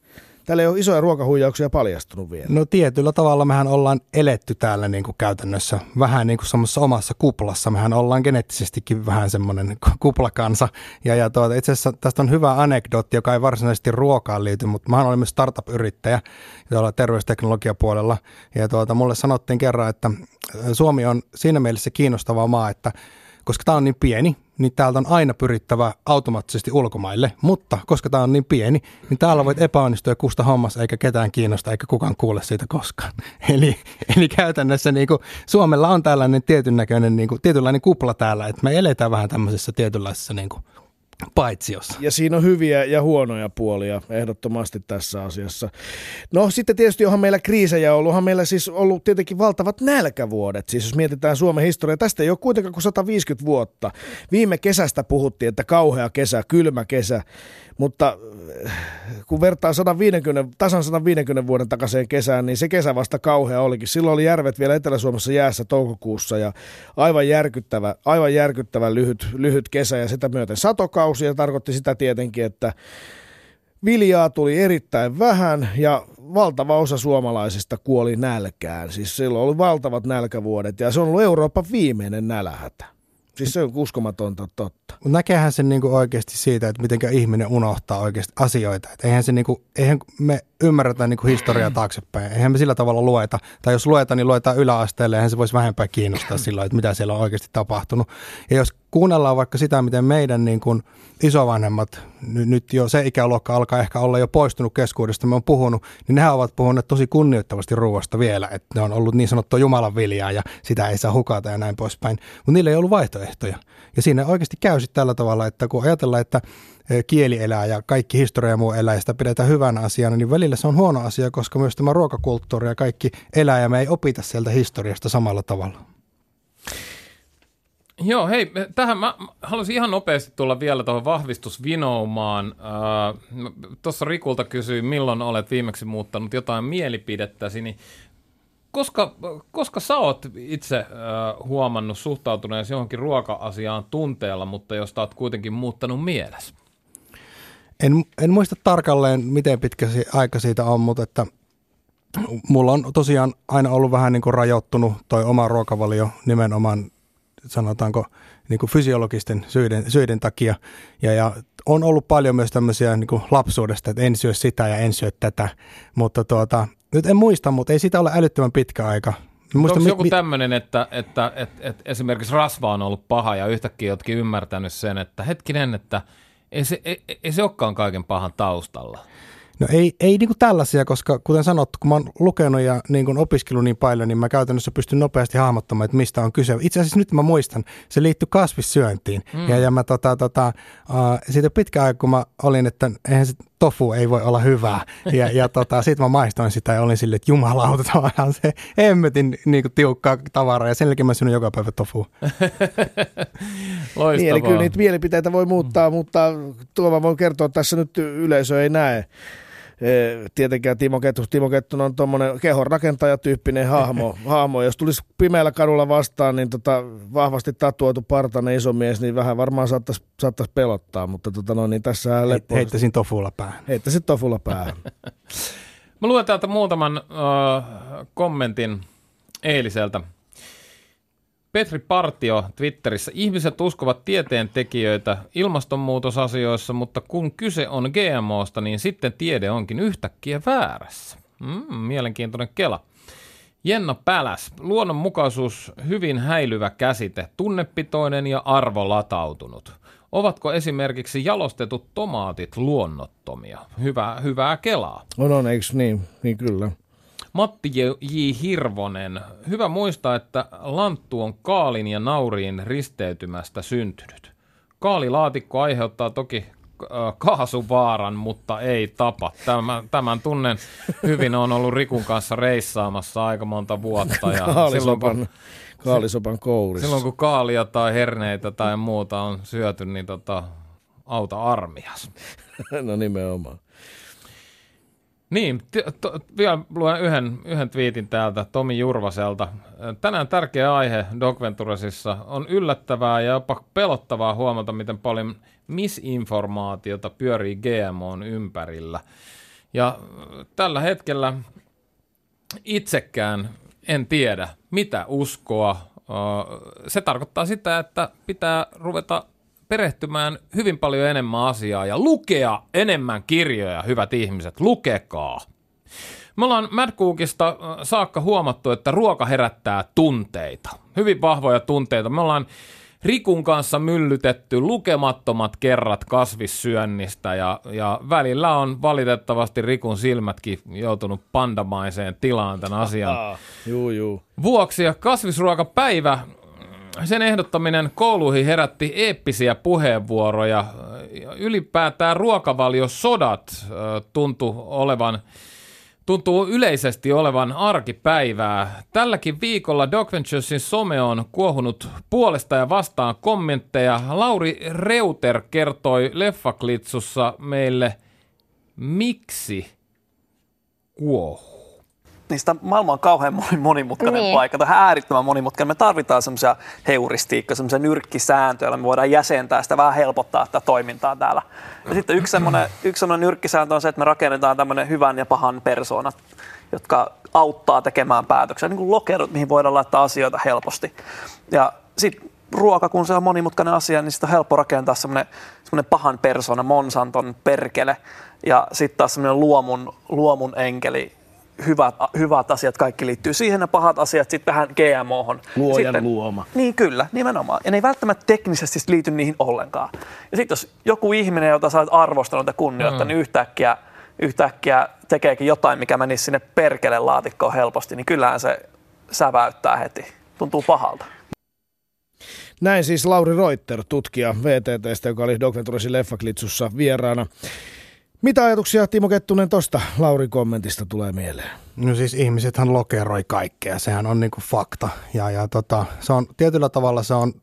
Täällä ei ole isoja ruokahuijauksia paljastunut vielä. No tietyllä tavalla mehän ollaan eletty täällä niin kuin käytännössä vähän niin kuin semmoisessa omassa kuplassa. Mehän ollaan geneettisestikin vähän semmoinen kuplakansa. Ja, ja tuota, itse asiassa tästä on hyvä anekdootti, joka ei varsinaisesti ruokaan liity, mutta mä olen myös startup-yrittäjä tuolla terveysteknologiapuolella. Ja tuota, mulle sanottiin kerran, että Suomi on siinä mielessä kiinnostava maa, että koska tämä on niin pieni, niin täältä on aina pyrittävä automaattisesti ulkomaille, mutta koska tämä on niin pieni, niin täällä voit epäonnistua kusta hommassa eikä ketään kiinnosta eikä kukaan kuule siitä koskaan. Eli, eli käytännössä niin kuin, Suomella on tällainen tietyn näköinen, niin kuin, tietynlainen kupla täällä, että me eletään vähän tämmöisessä tietynlaisessa niin kuin, paitsiossa. Ja siinä on hyviä ja huonoja puolia ehdottomasti tässä asiassa. No sitten tietysti onhan meillä kriisejä ollut, onhan meillä siis ollut tietenkin valtavat nälkävuodet. Siis jos mietitään Suomen historiaa, tästä ei ole kuitenkaan kuin 150 vuotta. Viime kesästä puhuttiin, että kauhea kesä, kylmä kesä. Mutta äh, kun vertaa 150, tasan 150 vuoden takaiseen kesään, niin se kesä vasta kauhea olikin. Silloin oli järvet vielä Etelä-Suomessa jäässä toukokuussa ja aivan järkyttävä, aivan järkyttävä lyhyt, lyhyt kesä ja sitä myöten satokausi ja tarkoitti sitä tietenkin, että viljaa tuli erittäin vähän ja valtava osa suomalaisista kuoli nälkään. Siis silloin oli valtavat nälkävuodet ja se on ollut Euroopan viimeinen nälähätä. Siis se on uskomatonta totta. Näkehän sen niinku oikeasti siitä, että miten ihminen unohtaa oikeasti asioita. Et eihän, se niinku, eihän me ymmärretä niinku historiaa taaksepäin. Eihän me sillä tavalla lueta. Tai jos luetaan, niin luetaan yläasteelle. Eihän se voisi vähempää kiinnostaa silloin, että mitä siellä on oikeasti tapahtunut. Ja jos kuunnellaan vaikka sitä, miten meidän niin kuin isovanhemmat, nyt jo se ikäluokka alkaa ehkä olla jo poistunut keskuudesta, me on puhunut, niin nehän ovat puhuneet tosi kunnioittavasti ruoasta vielä, että ne on ollut niin sanottua Jumalan viljaa ja sitä ei saa hukata ja näin poispäin, mutta niillä ei ollut vaihtoehtoja. Ja siinä oikeasti käy sitten tällä tavalla, että kun ajatellaan, että e, kieli elää ja kaikki historia ja muu elää ja sitä pidetään hyvänä asiana, niin välillä se on huono asia, koska myös tämä ruokakulttuuri ja kaikki elää ja me ei opita sieltä historiasta samalla tavalla. Joo, hei, tähän mä haluaisin ihan nopeasti tulla vielä tuohon vahvistusvinoumaan. Äh, Tuossa Rikulta kysyin, milloin olet viimeksi muuttanut jotain mielipidettäsi, niin koska, koska sä oot itse äh, huomannut suhtautuneesi johonkin ruoka-asiaan tunteella, mutta josta oot kuitenkin muuttanut mielessä? En, en muista tarkalleen, miten pitkä se aika siitä on, mutta että mulla on tosiaan aina ollut vähän niin kuin rajoittunut toi oma ruokavalio nimenomaan sanotaanko niin kuin fysiologisten syiden, syiden takia. Ja, ja on ollut paljon myös tämmöisiä niin kuin lapsuudesta, että en syö sitä ja en syö tätä. Mutta tuota, nyt en muista, mutta ei sitä ole älyttömän pitkä aika. Muista, Onko mi- joku tämmöinen, että, että, että, että esimerkiksi rasva on ollut paha ja yhtäkkiä oletkin ymmärtänyt sen, että hetkinen, että ei se, ei, ei se olekaan kaiken pahan taustalla? No ei, ei niin kuin tällaisia, koska kuten sanottu, kun mä oon lukenut ja niin kuin opiskellut niin paljon, niin mä käytännössä pystyn nopeasti hahmottamaan, että mistä on kyse. Itse asiassa nyt mä muistan, se liittyy kasvissyöntiin. Mm. Ja, ja mä tota, tota, uh, siitä pitkä aika, kun mä olin, että eihän se tofu ei voi olla hyvää. Ja, ja tota, sitten mä maistoin sitä ja olin silleen, että jumalauta, tavallaan se emmetin niin kuin tiukkaa tavaraa. Ja sen jälkeen mä syön joka päivä tofu. niin, eli kyllä niitä mielipiteitä voi muuttaa, mm. mutta tuo mä voin kertoa, että tässä nyt yleisö ei näe tietenkään Timo Kettu, Timo Kettunen on tuommoinen kehonrakentajatyyppinen hahmo, hahmo. Jos tulisi pimeällä kadulla vastaan, niin tota, vahvasti tatuoitu partainen iso mies, niin vähän varmaan saattaisi, saattaisi pelottaa, mutta tota, no, niin tässä leppo... Heittäisin tofulla päähän. Heittäisin tofulla päähän. Mä luen täältä muutaman uh, kommentin eiliseltä. Petri Partio Twitterissä. Ihmiset uskovat tieteentekijöitä ilmastonmuutosasioissa, mutta kun kyse on GMOsta, niin sitten tiede onkin yhtäkkiä väärässä. Mm, mielenkiintoinen kela. Jenna Päläs. Luonnonmukaisuus hyvin häilyvä käsite, tunnepitoinen ja arvolatautunut. Ovatko esimerkiksi jalostetut tomaatit luonnottomia? Hyvä, hyvää kelaa. On, on, eikö niin? Niin kyllä. Matti J. Hirvonen. Hyvä muistaa, että lanttu on kaalin ja nauriin risteytymästä syntynyt. Kaalilaatikko aiheuttaa toki äh, kaasuvaaran, mutta ei tapa. Tämän, tämän tunnen hyvin, on ollut Rikun kanssa reissaamassa aika monta vuotta. Ja silloin, kun, kaalisopan kourissa. Silloin kun kaalia tai herneitä tai muuta on syöty, niin tota, auta armias. no nimenomaan. Niin, t- t- vielä luen yhden, yhden twiitin täältä Tomi Jurvaselta. Tänään tärkeä aihe Venturesissa on yllättävää ja jopa pelottavaa huomata, miten paljon misinformaatiota pyörii GMOn ympärillä. Ja tällä hetkellä itsekään en tiedä, mitä uskoa. Se tarkoittaa sitä, että pitää ruveta perehtymään hyvin paljon enemmän asiaa ja lukea enemmän kirjoja, hyvät ihmiset, lukekaa. Me ollaan Mad Cookista äh, saakka huomattu, että ruoka herättää tunteita, hyvin vahvoja tunteita. Me ollaan Rikun kanssa myllytetty lukemattomat kerrat kasvissyönnistä ja, ja välillä on valitettavasti Rikun silmätkin joutunut pandamaiseen tilaan tämän asian juu, juu. vuoksi. Ja kasvisruokapäivä sen ehdottaminen kouluihin herätti eeppisiä puheenvuoroja. Ylipäätään ruokavaliosodat tuntuu olevan tuntuu yleisesti olevan arkipäivää. Tälläkin viikolla Doc Venturesin some on kuohunut puolesta ja vastaan kommentteja. Lauri Reuter kertoi Leffaklitsussa meille, miksi kuohuu niin sitä maailma on kauhean monimutkainen niin. paikka, tai äärittömän monimutkainen. Me tarvitaan semmoisia heuristiikkoja, semmoisia nyrkkisääntöjä, joilla me voidaan jäsentää sitä, vähän helpottaa tätä toimintaa täällä. Ja sitten yksi semmoinen, yksi semmoinen nyrkkisääntö on se, että me rakennetaan tämmöinen hyvän ja pahan persoonat, jotka auttaa tekemään päätöksiä, niin kuin lokerot, mihin voidaan laittaa asioita helposti. Ja sitten ruoka, kun se on monimutkainen asia, niin sitä on helppo rakentaa semmoinen, semmoinen pahan persona, Monsanton perkele, ja sitten taas semmoinen luomun, luomun enkeli, hyvät, hyvät asiat kaikki liittyy siihen ja pahat asiat sitten vähän GMOhon. Luojan sitten, luoma. Niin kyllä, nimenomaan. Ja ne ei välttämättä teknisesti liity niihin ollenkaan. Ja sitten jos joku ihminen, jota sä oot arvostanut ja kunnioittanut, mm. niin yhtäkkiä, yhtäkkiä tekeekin jotain, mikä menisi sinne perkele laatikkoon helposti, niin kyllähän se säväyttää heti. Tuntuu pahalta. Näin siis Lauri Reuter, tutkija VTTstä, joka oli Doc Leffaklitsussa vieraana. Mitä ajatuksia Timo Kettunen tuosta Laurin kommentista tulee mieleen? No siis ihmisethän lokeroi kaikkea, sehän on niinku fakta. Ja, ja tota, se on, tietyllä tavalla se on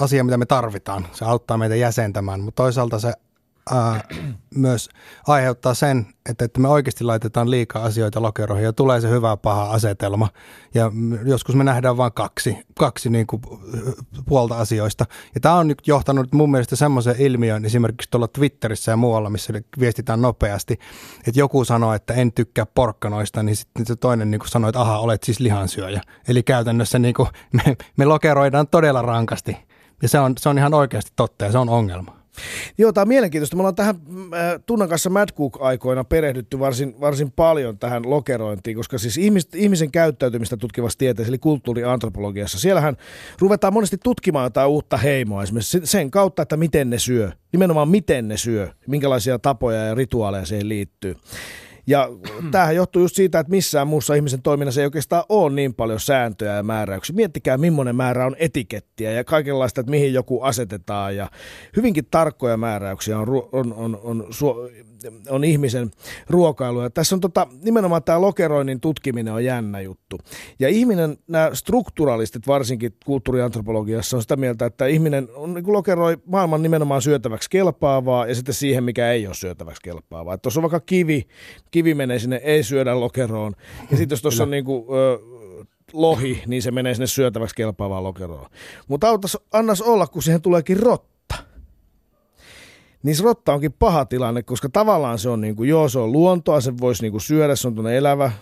asia, mitä me tarvitaan. Se auttaa meitä jäsentämään, mutta toisaalta se ää, myös aiheuttaa sen, että, että me oikeasti laitetaan liikaa asioita lokeroihin ja tulee se hyvä paha asetelma. Ja joskus me nähdään vain kaksi, kaksi niin kuin puolta asioista. Ja tämä on nyt johtanut mun mielestä semmoiseen ilmiöön esimerkiksi tuolla Twitterissä ja muualla, missä viestitään nopeasti, että joku sanoo, että en tykkää porkkanoista, niin sitten se toinen niin kuin sanoo, että aha, olet siis lihansyöjä. Eli käytännössä niin kuin me, me lokeroidaan todella rankasti. Ja se on, se on ihan oikeasti totta ja se on ongelma. Joo, tämä on mielenkiintoista. Me ollaan tähän äh, Tunnan kanssa Mad Cook-aikoina perehdytty varsin, varsin paljon tähän lokerointiin, koska siis ihmis, ihmisen käyttäytymistä tutkivassa tieteessä, eli kulttuuriantropologiassa, siellähän ruvetaan monesti tutkimaan jotain uutta heimoa, esimerkiksi sen kautta, että miten ne syö, nimenomaan miten ne syö, minkälaisia tapoja ja rituaaleja siihen liittyy. Ja tämähän johtuu just siitä, että missään muussa ihmisen toiminnassa ei oikeastaan ole niin paljon sääntöjä ja määräyksiä. Miettikää, millainen määrä on etikettiä ja kaikenlaista, että mihin joku asetetaan. Ja hyvinkin tarkkoja määräyksiä on, on, on, on, on ihmisen ruokailu. Ja tässä on tota, nimenomaan tämä lokeroinnin tutkiminen on jännä juttu. Ja ihminen, nämä strukturalistit varsinkin kulttuuriantropologiassa on sitä mieltä, että ihminen on, niin lokeroi maailman nimenomaan syötäväksi kelpaavaa ja sitten siihen, mikä ei ole syötäväksi kelpaavaa. Että tuossa on vaikka kivi, kivi menee sinne ei syödä lokeroon. Ja sitten jos tuossa on niin kuin, ö, lohi, niin se menee sinne syötäväksi kelpaavaan lokeroon. Mutta annas olla, kun siihen tuleekin rotta niin se rotta onkin paha tilanne, koska tavallaan se on niin kuin, joo, se on luontoa, se voisi niin kuin syödä, se on tuonne elävä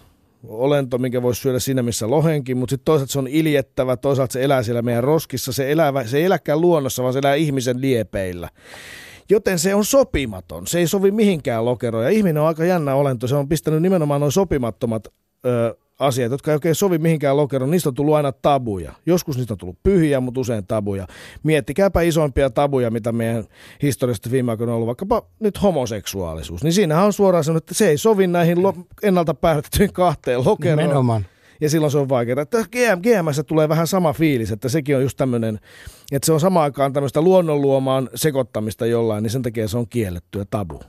olento, minkä voisi syödä siinä missä lohenkin, mutta sitten toisaalta se on iljettävä, toisaalta se elää siellä meidän roskissa, se, elävä, se ei eläkään luonnossa, vaan se elää ihmisen liepeillä. Joten se on sopimaton, se ei sovi mihinkään lokeroon ja ihminen on aika jännä olento, se on pistänyt nimenomaan noin sopimattomat ö, asiat, jotka ei oikein sovi mihinkään lokeroon, niistä on tullut aina tabuja. Joskus niistä on tullut pyhiä, mutta usein tabuja. Miettikääpä isompia tabuja, mitä meidän historiasta viime aikoina on ollut, vaikkapa nyt homoseksuaalisuus. Niin siinähän on suoraan sanonut, että se ei sovi näihin lo- ennalta päätettyihin kahteen lokeroon. Nimenomaan. Ja silloin se on vaikeaa. Että GM, GMS tulee vähän sama fiilis, että sekin on just tämmöinen, että se on samaan aikaan tämmöistä luonnonluomaan sekoittamista jollain, niin sen takia se on kielletty ja tabu.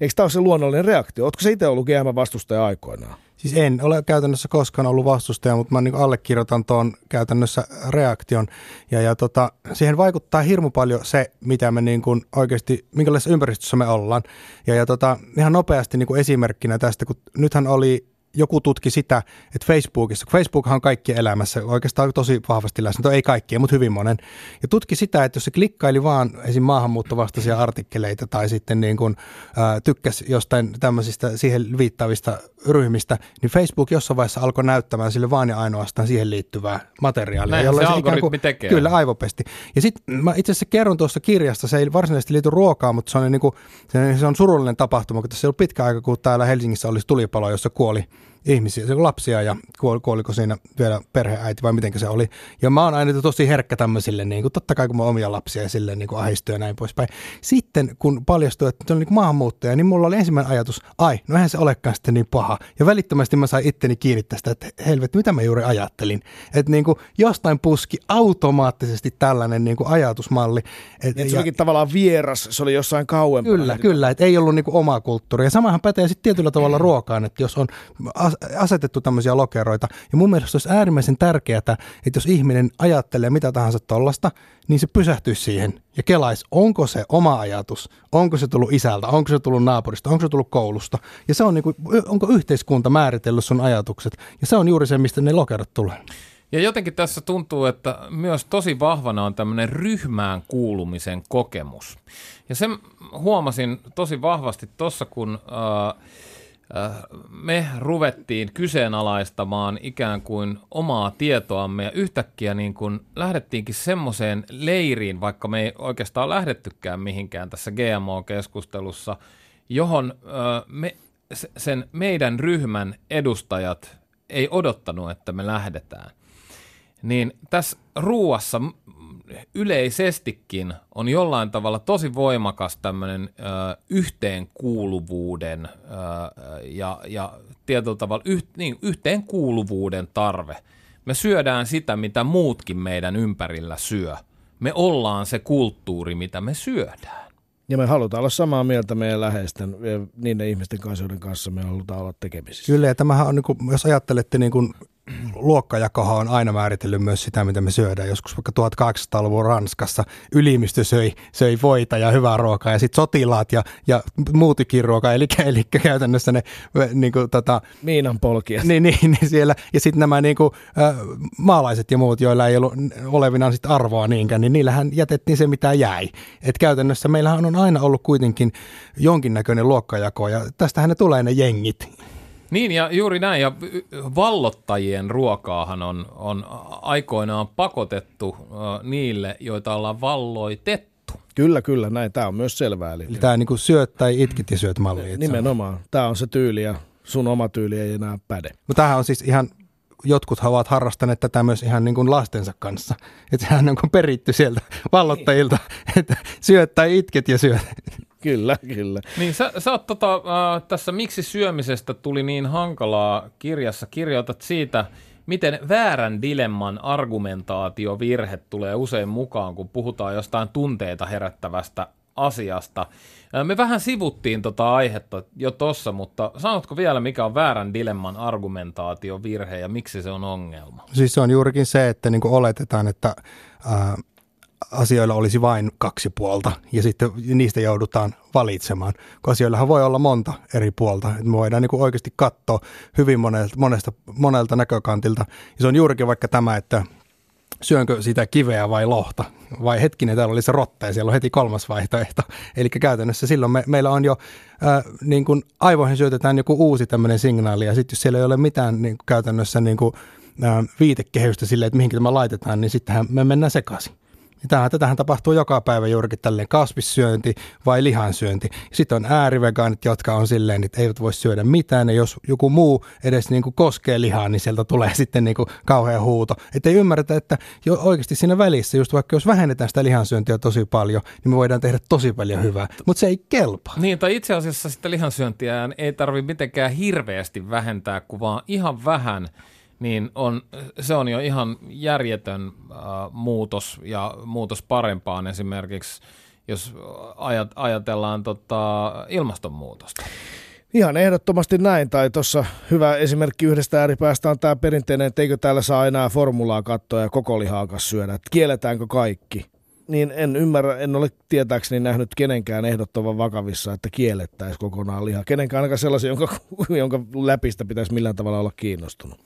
Eikö tämä ole se luonnollinen reaktio? Oletko se itse ollut GM-vastustaja aikoinaan? Siis en ole käytännössä koskaan ollut vastustaja, mutta mä niin allekirjoitan tuon käytännössä reaktion. Ja, ja tota, siihen vaikuttaa hirmu paljon se, mitä me niin kuin oikeasti, minkälaisessa ympäristössä me ollaan. Ja, ja tota, ihan nopeasti niin kuin esimerkkinä tästä, kun nythän oli joku tutki sitä, että Facebookissa, Facebookhan on kaikkien elämässä oikeastaan tosi vahvasti läsnä, ei kaikkien, mutta hyvin monen, ja tutki sitä, että jos se klikkaili vaan esim. maahanmuuttovastaisia artikkeleita tai sitten niin kuin, ää, tykkäsi jostain tämmöisistä siihen viittaavista ryhmistä, niin Facebook jossain vaiheessa alkoi näyttämään sille vaan ja ainoastaan siihen liittyvää materiaalia. Näin se, se algoritmi kuin, tekee. Kyllä, aivopesti. Ja sitten mä itse asiassa kerron tuossa kirjasta, se ei varsinaisesti liity ruokaan, mutta se on, niin kuin, se on surullinen tapahtuma, kun tässä ei ollut pitkä aika, kun täällä Helsingissä olisi tulipalo, jossa kuoli ihmisiä, se lapsia ja kuoliko siinä vielä perheäiti vai miten se oli. Ja mä oon aina tosi herkkä tämmöisille, niin kuin, totta kai kun mä omia lapsia ja silleen niin ahistuja ja näin poispäin. Sitten kun paljastui, että se oli niin maahanmuuttaja, niin mulla oli ensimmäinen ajatus, ai, no eihän se olekaan sitten niin paha. Ja välittömästi mä sain itteni kiinni tästä, että helvetti, mitä mä juuri ajattelin. Että niin kuin jostain puski automaattisesti tällainen niin kuin ajatusmalli. Et, et se olikin tavallaan vieras, se oli jossain kauempana. Kyllä, kyllä, että ei ollut niin kuin omaa kulttuuria. Ja samahan pätee sitten tietyllä tavalla ruokaan, että jos on asetettu tämmöisiä lokeroita. Ja mun mielestä olisi äärimmäisen tärkeää, että jos ihminen ajattelee mitä tahansa tollasta, niin se pysähtyisi siihen ja kelaisi, onko se oma ajatus, onko se tullut isältä, onko se tullut naapurista, onko se tullut koulusta. Ja se on niin kuin, onko yhteiskunta määritellyt sun ajatukset. Ja se on juuri se, mistä ne lokerot tulee. Ja jotenkin tässä tuntuu, että myös tosi vahvana on tämmöinen ryhmään kuulumisen kokemus. Ja sen huomasin tosi vahvasti tuossa, kun... Äh, me ruvettiin kyseenalaistamaan ikään kuin omaa tietoamme ja yhtäkkiä niin kuin lähdettiinkin semmoiseen leiriin, vaikka me ei oikeastaan lähdettykään mihinkään tässä GMO-keskustelussa, johon me, sen meidän ryhmän edustajat ei odottanut, että me lähdetään. Niin tässä ruuassa yleisestikin on jollain tavalla tosi voimakas tämmöinen ö, yhteenkuuluvuuden ö, ja, ja tietyllä tavalla yh, niin, yhteenkuuluvuuden tarve. Me syödään sitä, mitä muutkin meidän ympärillä syö. Me ollaan se kulttuuri, mitä me syödään. Ja me halutaan olla samaa mieltä meidän läheisten ja niiden ihmisten kanssa, joiden kanssa me halutaan olla tekemisissä. Kyllä, ja tämähän on, niin kuin, jos ajattelette niin kuin luokkajakohan on aina määritellyt myös sitä, mitä me syödään. Joskus vaikka 1800-luvun Ranskassa ylimistö söi, söi voita ja hyvää ruokaa ja sitten sotilaat ja, ja muutikin ruoka, eli, eli käytännössä ne niin kuin, tota, miinanpolkijat. Niin, niin, niin siellä, ja sitten nämä niin kuin, äh, maalaiset ja muut, joilla ei ollut olevinaan sit arvoa niinkään, niin niillähän jätettiin se, mitä jäi. Et käytännössä meillähän on aina ollut kuitenkin jonkinnäköinen luokkajako, ja tästähän ne tulee ne jengit. Niin ja juuri näin, ja vallottajien ruokaahan on, on aikoinaan pakotettu niille, joita ollaan valloitettu. Kyllä, kyllä, näin. Tämä on myös selvää. Eli, Eli tämä niin syöt tai itkit ja syöt malli. Nimenomaan. Tämä on se tyyli ja sun oma tyyli ei enää päde. No tämähän on siis ihan, jotkut ovat harrastaneet tätä myös ihan niin kuin lastensa kanssa. Että sehän on peritty sieltä vallottajilta, että syöt tai itket ja syöt. Kyllä, kyllä. Niin sä, sä oot tota, äh, tässä Miksi syömisestä tuli niin hankalaa kirjassa, kirjoitat siitä, miten väärän dilemman argumentaatiovirhe tulee usein mukaan, kun puhutaan jostain tunteita herättävästä asiasta. Me vähän sivuttiin tota aihetta jo tossa, mutta sanotko vielä, mikä on väärän dilemman argumentaatiovirhe ja miksi se on ongelma? Siis se on juurikin se, että niin oletetaan, että ää, asioilla olisi vain kaksi puolta ja sitten niistä joudutaan valitsemaan, kun asioillahan voi olla monta eri puolta. Että me voidaan niin oikeasti katsoa hyvin monelta, monesta, monelta näkökantilta. Ja se on juurikin vaikka tämä, että syönkö sitä kiveä vai lohta. Vai hetkinen, täällä oli se rotta ja siellä on heti kolmas vaihtoehto. Eli käytännössä silloin me, meillä on jo, äh, niin kuin aivoihin syötetään joku uusi tämmöinen signaali ja sitten jos siellä ei ole mitään niin kuin käytännössä niin kuin, äh, viitekehystä sille, että mihinkä tämä laitetaan, niin sittenhän me mennään sekaisin. Tämähän, tätähän tapahtuu joka päivä juurikin tälleen kasvissyönti vai lihansyönti. Sitten on äärivegaanit, jotka on silleen, että eivät voi syödä mitään. Ja jos joku muu edes niin kuin koskee lihaa, niin sieltä tulee sitten niin kuin kauhea huuto. Että ei ymmärretä, että jo oikeasti siinä välissä, just vaikka jos vähennetään sitä lihansyöntiä tosi paljon, niin me voidaan tehdä tosi paljon hyvää. Mutta se ei kelpaa. Niin, tai itse asiassa sitä lihansyöntiä ei tarvitse mitenkään hirveästi vähentää, kun vaan ihan vähän – niin on, se on jo ihan järjetön äh, muutos ja muutos parempaan esimerkiksi, jos ajat, ajatellaan tota, ilmastonmuutosta. Ihan ehdottomasti näin, tai tuossa hyvä esimerkki yhdestä ääripäästä on tämä perinteinen, että eikö täällä saa enää formulaa katsoa ja koko lihaakas syödä, että kielletäänkö kaikki. Niin en ymmärrä, en ole tietääkseni nähnyt kenenkään ehdottoman vakavissa, että kiellettäisiin kokonaan liha. Kenenkään ainakaan sellaisen, jonka, jonka läpistä pitäisi millään tavalla olla kiinnostunut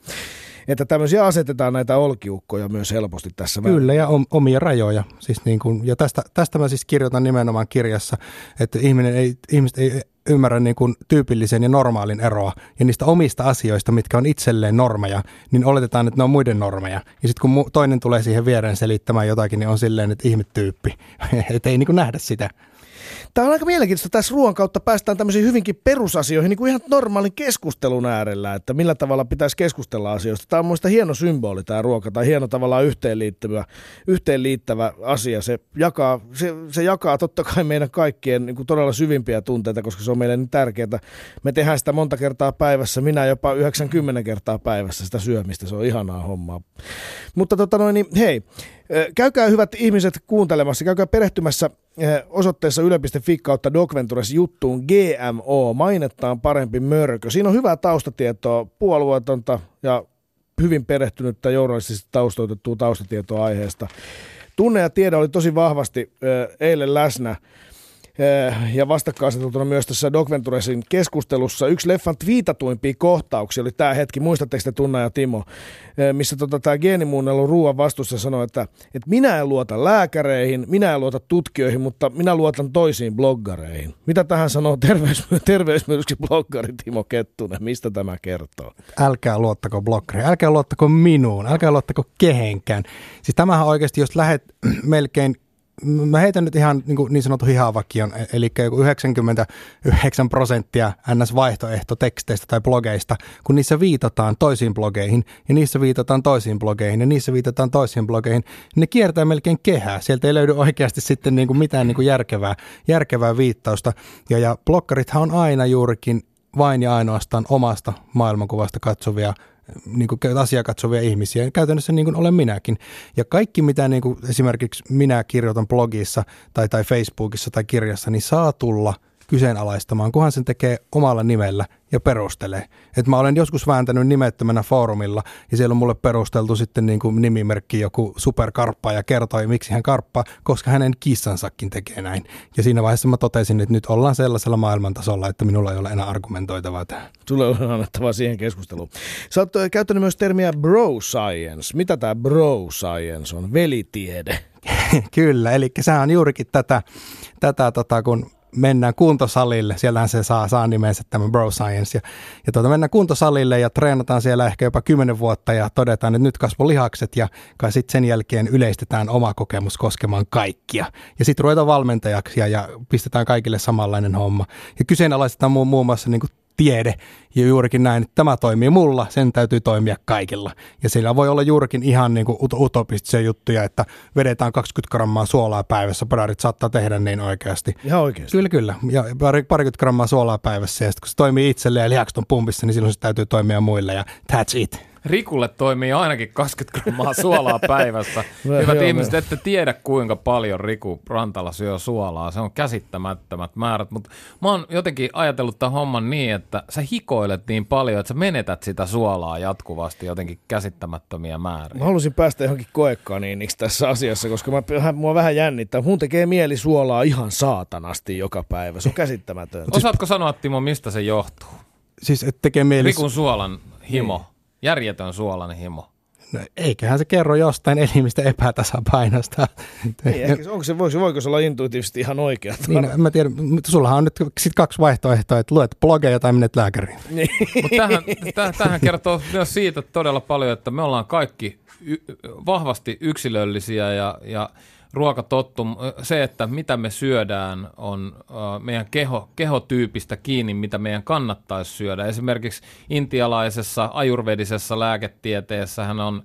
että tämmöisiä asetetaan näitä olkiukkoja myös helposti tässä. Kyllä, ja omia rajoja. Siis niin kuin, ja tästä, tästä mä siis kirjoitan nimenomaan kirjassa, että ihminen ei, ihmiset ei ymmärrä niin kuin tyypillisen ja normaalin eroa. Ja niistä omista asioista, mitkä on itselleen normeja, niin oletetaan, että ne on muiden normeja. Ja sitten kun toinen tulee siihen viereen selittämään jotakin, niin on silleen, että ihmetyyppi. että ei niin kuin nähdä sitä. Tämä on aika mielenkiintoista. Tässä ruoan kautta päästään tämmöisiin hyvinkin perusasioihin, niin kuin ihan normaalin keskustelun äärellä, että millä tavalla pitäisi keskustella asioista. Tämä on mielestäni hieno symboli tämä ruoka, tai hieno tavallaan yhteenliittävä, yhteenliittävä asia. Se jakaa, se, se jakaa totta kai meidän kaikkien niin kuin todella syvimpiä tunteita, koska se on meille niin tärkeää. Me tehdään sitä monta kertaa päivässä, minä jopa 90 kertaa päivässä sitä syömistä. Se on ihanaa hommaa. Mutta tota noin, niin hei, Käykää hyvät ihmiset kuuntelemassa, käykää perehtymässä osoitteessa yle.fi kautta Docventures juttuun GMO, mainettaan parempi mörkö. Siinä on hyvää taustatietoa, puolueetonta ja hyvin perehtynyttä journalistisesti taustoitettua taustatietoa aiheesta. Tunne ja tiede oli tosi vahvasti eilen läsnä ja vastakkainasetutuna myös tässä Doc Venturesin keskustelussa. Yksi leffan twiitatuimpia kohtauksia oli tämä hetki, muistatteko te Tunna ja Timo, eh, missä tota, tämä geenimuunnelun ruoan vastuussa sanoi, että, että minä en luota lääkäreihin, minä en luota tutkijoihin, mutta minä luotan toisiin bloggareihin. Mitä tähän sanoo terveys, terveysmyrsky bloggari Timo Kettunen? Mistä tämä kertoo? Älkää luottako bloggareihin, älkää luottako minuun, älkää luottako kehenkään. Siis tämähän oikeasti, jos lähdet melkein mä heitän nyt ihan niin, kuin niin sanotun hihavakion, eli 99 prosenttia NS-vaihtoehtoteksteistä tai blogeista, kun niissä viitataan toisiin blogeihin, ja niissä viitataan toisiin blogeihin, ja niissä viitataan toisiin blogeihin, niin ne kiertää melkein kehää. Sieltä ei löydy oikeasti sitten niin kuin mitään niin kuin järkevää, järkevää viittausta. Ja, ja blokkarithan on aina juurikin vain ja ainoastaan omasta maailmankuvasta katsovia niin kuin asiaa katsovia ihmisiä. Käytännössä niin kuin olen minäkin. Ja kaikki, mitä niin kuin esimerkiksi minä kirjoitan blogissa tai, tai Facebookissa tai kirjassa, niin saa tulla – kyseenalaistamaan, kunhan sen tekee omalla nimellä ja perustelee. Et mä olen joskus vääntänyt nimettömänä foorumilla ja siellä on mulle perusteltu sitten niin kuin nimimerkki joku superkarppa ja kertoi, miksi hän karppaa, koska hänen kissansakin tekee näin. Ja siinä vaiheessa mä totesin, että nyt ollaan sellaisella maailmantasolla, että minulla ei ole enää argumentoitavaa tähän. Sulle on annettavaa siihen keskusteluun. Sä oot käyttänyt myös termiä bro science. Mitä tämä bro science on? Velitiede. Kyllä, eli sehän on juurikin tätä, tätä tota, kun mennään kuntosalille, siellähän se saa, saa nimensä tämä Bro Science, ja, ja tuota, mennään kuntosalille ja treenataan siellä ehkä jopa kymmenen vuotta ja todetaan, että nyt kasvo lihakset ja kai sitten sen jälkeen yleistetään oma kokemus koskemaan kaikkia. Ja sitten ruvetaan valmentajaksi ja, ja pistetään kaikille samanlainen homma. Ja kyseenalaistetaan muun, muun muassa niin kuin tiede ja juurikin näin, että tämä toimii mulla, sen täytyy toimia kaikilla. Ja sillä voi olla juurikin ihan niin kuin utopistisia juttuja, että vedetään 20 grammaa suolaa päivässä, padarit saattaa tehdä niin oikeasti. Ihan oikeasti. Kyllä, kyllä. Ja pari, parikymmentä grammaa suolaa päivässä ja sitten kun se toimii itselle ja lihakset on pumpissa, niin silloin se täytyy toimia muille ja that's it. Rikulle toimii ainakin 20 grammaa suolaa päivässä. Hyvät joo, ihmiset, ette tiedä kuinka paljon Riku Rantala syö suolaa. Se on käsittämättömät määrät, mutta mä oon jotenkin ajatellut tämän homman niin, että sä hikoilet niin paljon, että sä menetät sitä suolaa jatkuvasti jotenkin käsittämättömiä määriä. Mä halusin päästä johonkin koekaniiniksi tässä asiassa, koska mä, mua vähän jännittää. Mun tekee mieli suolaa ihan saatanasti joka päivä. Se on käsittämätöntä. Osaatko sanoa, Timo, mistä se johtuu? Siis et tekee mieli... Rikun suolan himo. Niin. Järjetön suolainen himo. No, eiköhän se kerro jostain elimistä epätasapainosta. Niin, ehkä, onko se, voiko, voiko se olla intuitiivisesti ihan oikea? Niin, no, mä tiedän, mutta sullahan on nyt sit kaksi vaihtoehtoa, että luet blogeja tai menet lääkäriin. Niin. Mutta tähän, täh, tähän kertoo myös siitä todella paljon, että me ollaan kaikki y- vahvasti yksilöllisiä ja, ja ruokatottum, se, että mitä me syödään, on meidän keho, kehotyypistä kiinni, mitä meidän kannattaisi syödä. Esimerkiksi intialaisessa ajurvedisessa lääketieteessä hän on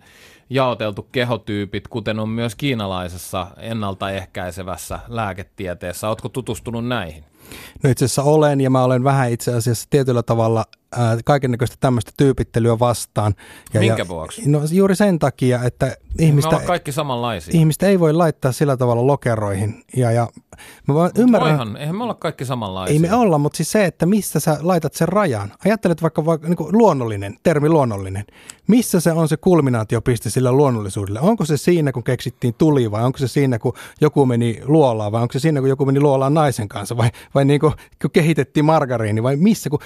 jaoteltu kehotyypit, kuten on myös kiinalaisessa ennaltaehkäisevässä lääketieteessä. Oletko tutustunut näihin? No itse asiassa olen ja mä olen vähän itse asiassa tietyllä tavalla kaikennäköistä tämmöistä tyypittelyä vastaan. Ja, Minkä ja, vuoksi? No juuri sen takia, että ihmistä, me kaikki samanlaisia. ihmistä ei voi laittaa sillä tavalla lokeroihin. Ja, ja mä vaan ymmärrän, Voihan, eihän me olla kaikki samanlaisia. ei me olla, mutta siis se, että missä sä laitat sen rajan. Ajattelet vaikka, vaikka niin luonnollinen, termi luonnollinen. Missä se on se kulminaatiopiste sillä luonnollisuudella? Onko se siinä, kun keksittiin tuli vai onko se siinä, kun joku meni luolaan vai onko se siinä, kun joku meni luolaan naisen kanssa vai, vai niin kuin, kun kehitettiin margariini vai missä? Kun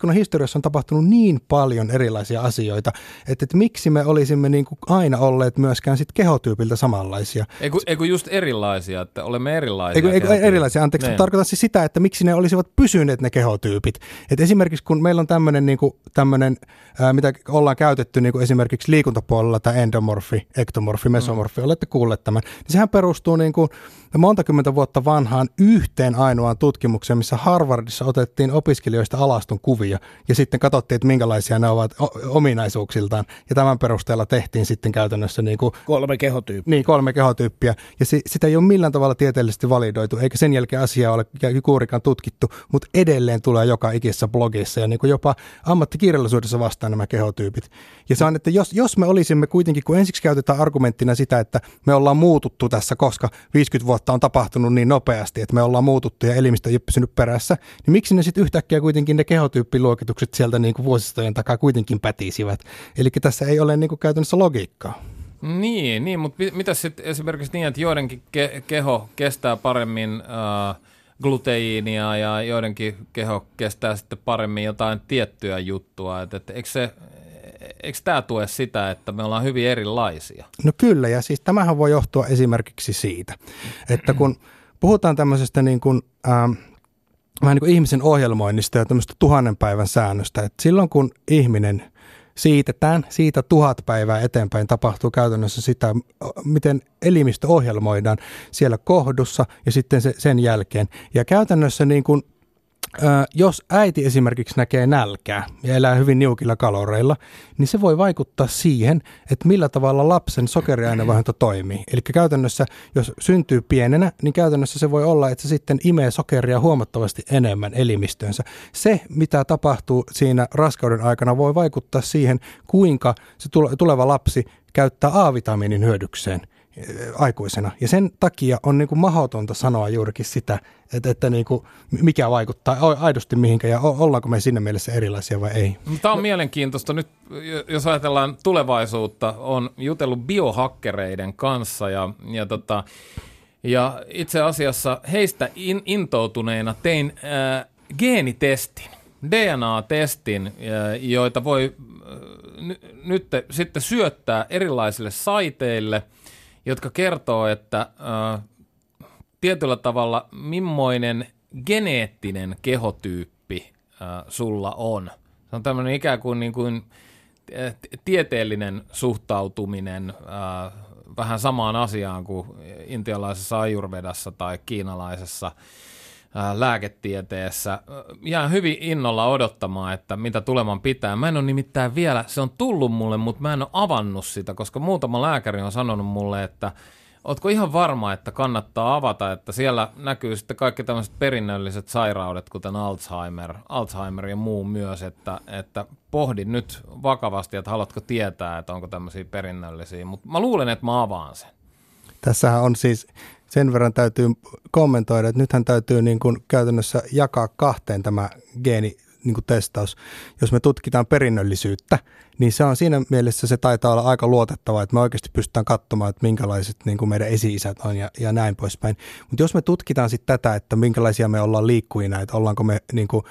ihmiskunnan historiassa on tapahtunut niin paljon erilaisia asioita, että, että miksi me olisimme niin kuin aina olleet myöskään sit kehotyypiltä samanlaisia. Eikö, eikö just erilaisia, että olemme erilaisia? Eikö, eikö erilaisia, anteeksi, Niin. tarkoitan siis sitä, että miksi ne olisivat pysyneet ne kehotyypit. Et esimerkiksi kun meillä on tämmöinen, niin kuin, tämmöinen ää, mitä ollaan käytetty niin kuin esimerkiksi liikuntapuolella, tämä endomorfi, ektomorfi, mesomorfi, mm. olette kuulleet tämän, niin sehän perustuu niin kuin monta kymmentä vuotta vanhaan yhteen ainoaan tutkimukseen, missä Harvardissa otettiin opiskelijoista alaston kuvia ja sitten katsottiin, että minkälaisia ne ovat ominaisuuksiltaan ja tämän perusteella tehtiin sitten käytännössä niin kuin Kolme kehotyyppiä. niin, kolme kehotyyppiä. Ja si- sitä ei ole millään tavalla tieteellisesti validoitu, eikä sen jälkeen asiaa ole juurikaan tutkittu, mutta edelleen tulee joka ikisessä blogissa ja niin kuin jopa ammattikirjallisuudessa vastaan nämä kehotyypit. Ja se on, että jos, jos me olisimme kuitenkin, kun ensiksi käytetään argumenttina sitä, että me ollaan muututtu tässä, koska 50 vuotta on tapahtunut niin nopeasti, että me ollaan muututtu ja elimistö ei ole pysynyt perässä, niin miksi ne sitten yhtäkkiä kuitenkin ne kehotyyppiluokitukset sieltä niin kuin vuosistojen takaa kuitenkin pätisivät? Eli tässä ei ole niin kuin käytännössä logiikkaa. Niin, niin mutta mitä sitten esimerkiksi niin, että joidenkin ke- keho kestää paremmin äh, gluteiinia ja joidenkin keho kestää sitten paremmin jotain tiettyä juttua. Et, et, eikö, se, eikö tämä tue sitä, että me ollaan hyvin erilaisia? No kyllä, ja siis tämähän voi johtua esimerkiksi siitä, että kun puhutaan tämmöisestä niin kuin, ähm, vähän niin kuin ihmisen ohjelmoinnista ja tämmöistä tuhannen päivän säännöstä, että silloin kun ihminen siitetään, siitä tuhat päivää eteenpäin tapahtuu käytännössä sitä, miten elimistö ohjelmoidaan siellä kohdussa ja sitten se, sen jälkeen. Ja käytännössä niin kuin jos äiti esimerkiksi näkee nälkää ja elää hyvin niukilla kaloreilla, niin se voi vaikuttaa siihen, että millä tavalla lapsen sokeriainevaihdunta toimii. Eli käytännössä, jos syntyy pienenä, niin käytännössä se voi olla, että se sitten imee sokeria huomattavasti enemmän elimistöönsä. Se, mitä tapahtuu siinä raskauden aikana, voi vaikuttaa siihen, kuinka se tuleva lapsi käyttää A-vitamiinin hyödykseen aikuisena. Ja sen takia on niin kuin mahdotonta sanoa juurikin sitä, että, että niin kuin mikä vaikuttaa aidosti mihinkä ja ollaanko me siinä mielessä erilaisia vai ei. Tämä on mielenkiintoista. Nyt jos ajatellaan tulevaisuutta, on jutellut biohakkereiden kanssa ja, ja, tota, ja itse asiassa heistä in, intoutuneena tein äh, geenitestin, DNA-testin, äh, joita voi äh, n- nyt sitten syöttää erilaisille saiteille – jotka kertoo, että äh, tietyllä tavalla millainen geneettinen kehotyyppi äh, sulla on. Se on tämmöinen ikään kuin, niin kuin äh, tieteellinen suhtautuminen äh, vähän samaan asiaan kuin intialaisessa ajurvedassa tai kiinalaisessa lääketieteessä. Jään hyvin innolla odottamaan, että mitä tuleman pitää. Mä en ole nimittäin vielä, se on tullut mulle, mutta mä en ole avannut sitä, koska muutama lääkäri on sanonut mulle, että Oletko ihan varma, että kannattaa avata, että siellä näkyy sitten kaikki tämmöiset perinnölliset sairaudet, kuten Alzheimer, Alzheimer ja muu myös, että, että pohdin nyt vakavasti, että haluatko tietää, että onko tämmöisiä perinnöllisiä, mutta mä luulen, että mä avaan sen. Tässähän on siis sen verran täytyy kommentoida, että nythän täytyy niin kuin käytännössä jakaa kahteen tämä geeni niin kuin testaus. Jos me tutkitaan perinnöllisyyttä, niin se on siinä mielessä se taitaa olla aika luotettava, että me oikeasti pystytään katsomaan, että minkälaiset niin kuin meidän esi-isät on ja, ja näin poispäin. Mutta jos me tutkitaan sitten tätä, että minkälaisia me ollaan liikkujina, että ollaanko me niin kuin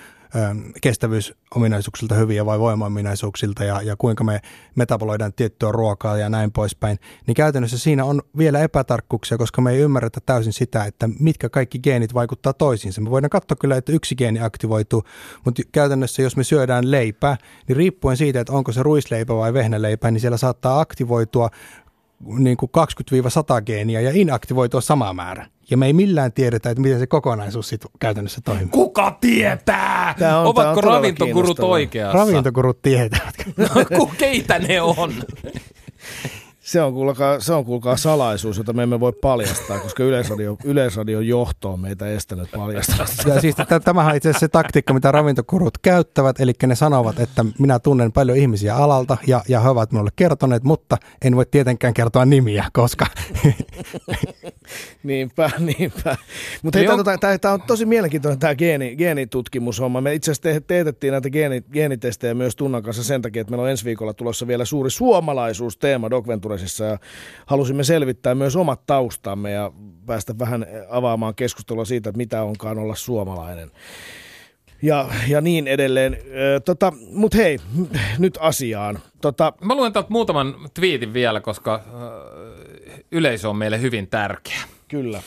kestävyysominaisuuksilta hyviä vai voimaominaisuuksilta ja, ja kuinka me metaboloidaan tiettyä ruokaa ja näin poispäin, niin käytännössä siinä on vielä epätarkkuuksia, koska me ei ymmärretä täysin sitä, että mitkä kaikki geenit vaikuttaa toisiinsa. Me voidaan katsoa kyllä, että yksi geeni aktivoituu, mutta käytännössä jos me syödään leipää, niin riippuen siitä, että onko se ruisleipä vai vehnäleipä, niin siellä saattaa aktivoitua niin kuin 20-100 geeniä ja inaktivoitua sama määrä. Ja me ei millään tiedetä, että miten se kokonaisuus sit käytännössä toimii. Kuka tietää? Tämä on, Ovatko tämä on ravintogurut oikeassa? Ravintogurut tietävät. No, keitä ne on? Se on, kuulkaa, se on kuulkaa salaisuus, jota me emme voi paljastaa, koska Yleisradio, Yleisradion johto on meitä estänyt paljastamasta. Ja siis tämähän on itse asiassa se taktiikka, mitä ravintokurut käyttävät, eli ne sanovat, että minä tunnen paljon ihmisiä alalta ja, ja he ovat minulle kertoneet, mutta en voi tietenkään kertoa nimiä, koska... niinpä, niinpä. Mutta hei, tota, tämä on tosi mielenkiintoinen tämä geeni, geenitutkimushomma. Me itse asiassa te, teetettiin näitä geeni, geenitestejä myös Tunnan kanssa sen takia, että meillä on ensi viikolla tulossa vielä suuri suomalaisuusteema Doc Venturesissa ja halusimme selvittää myös omat taustamme ja päästä vähän avaamaan keskustelua siitä, että mitä onkaan olla suomalainen ja, ja niin edelleen. Tota, Mutta hei, nyt asiaan. Tota, Mä luen täältä muutaman twiitin vielä, koska yleisö on meille hyvin tärkeä. Kyllä.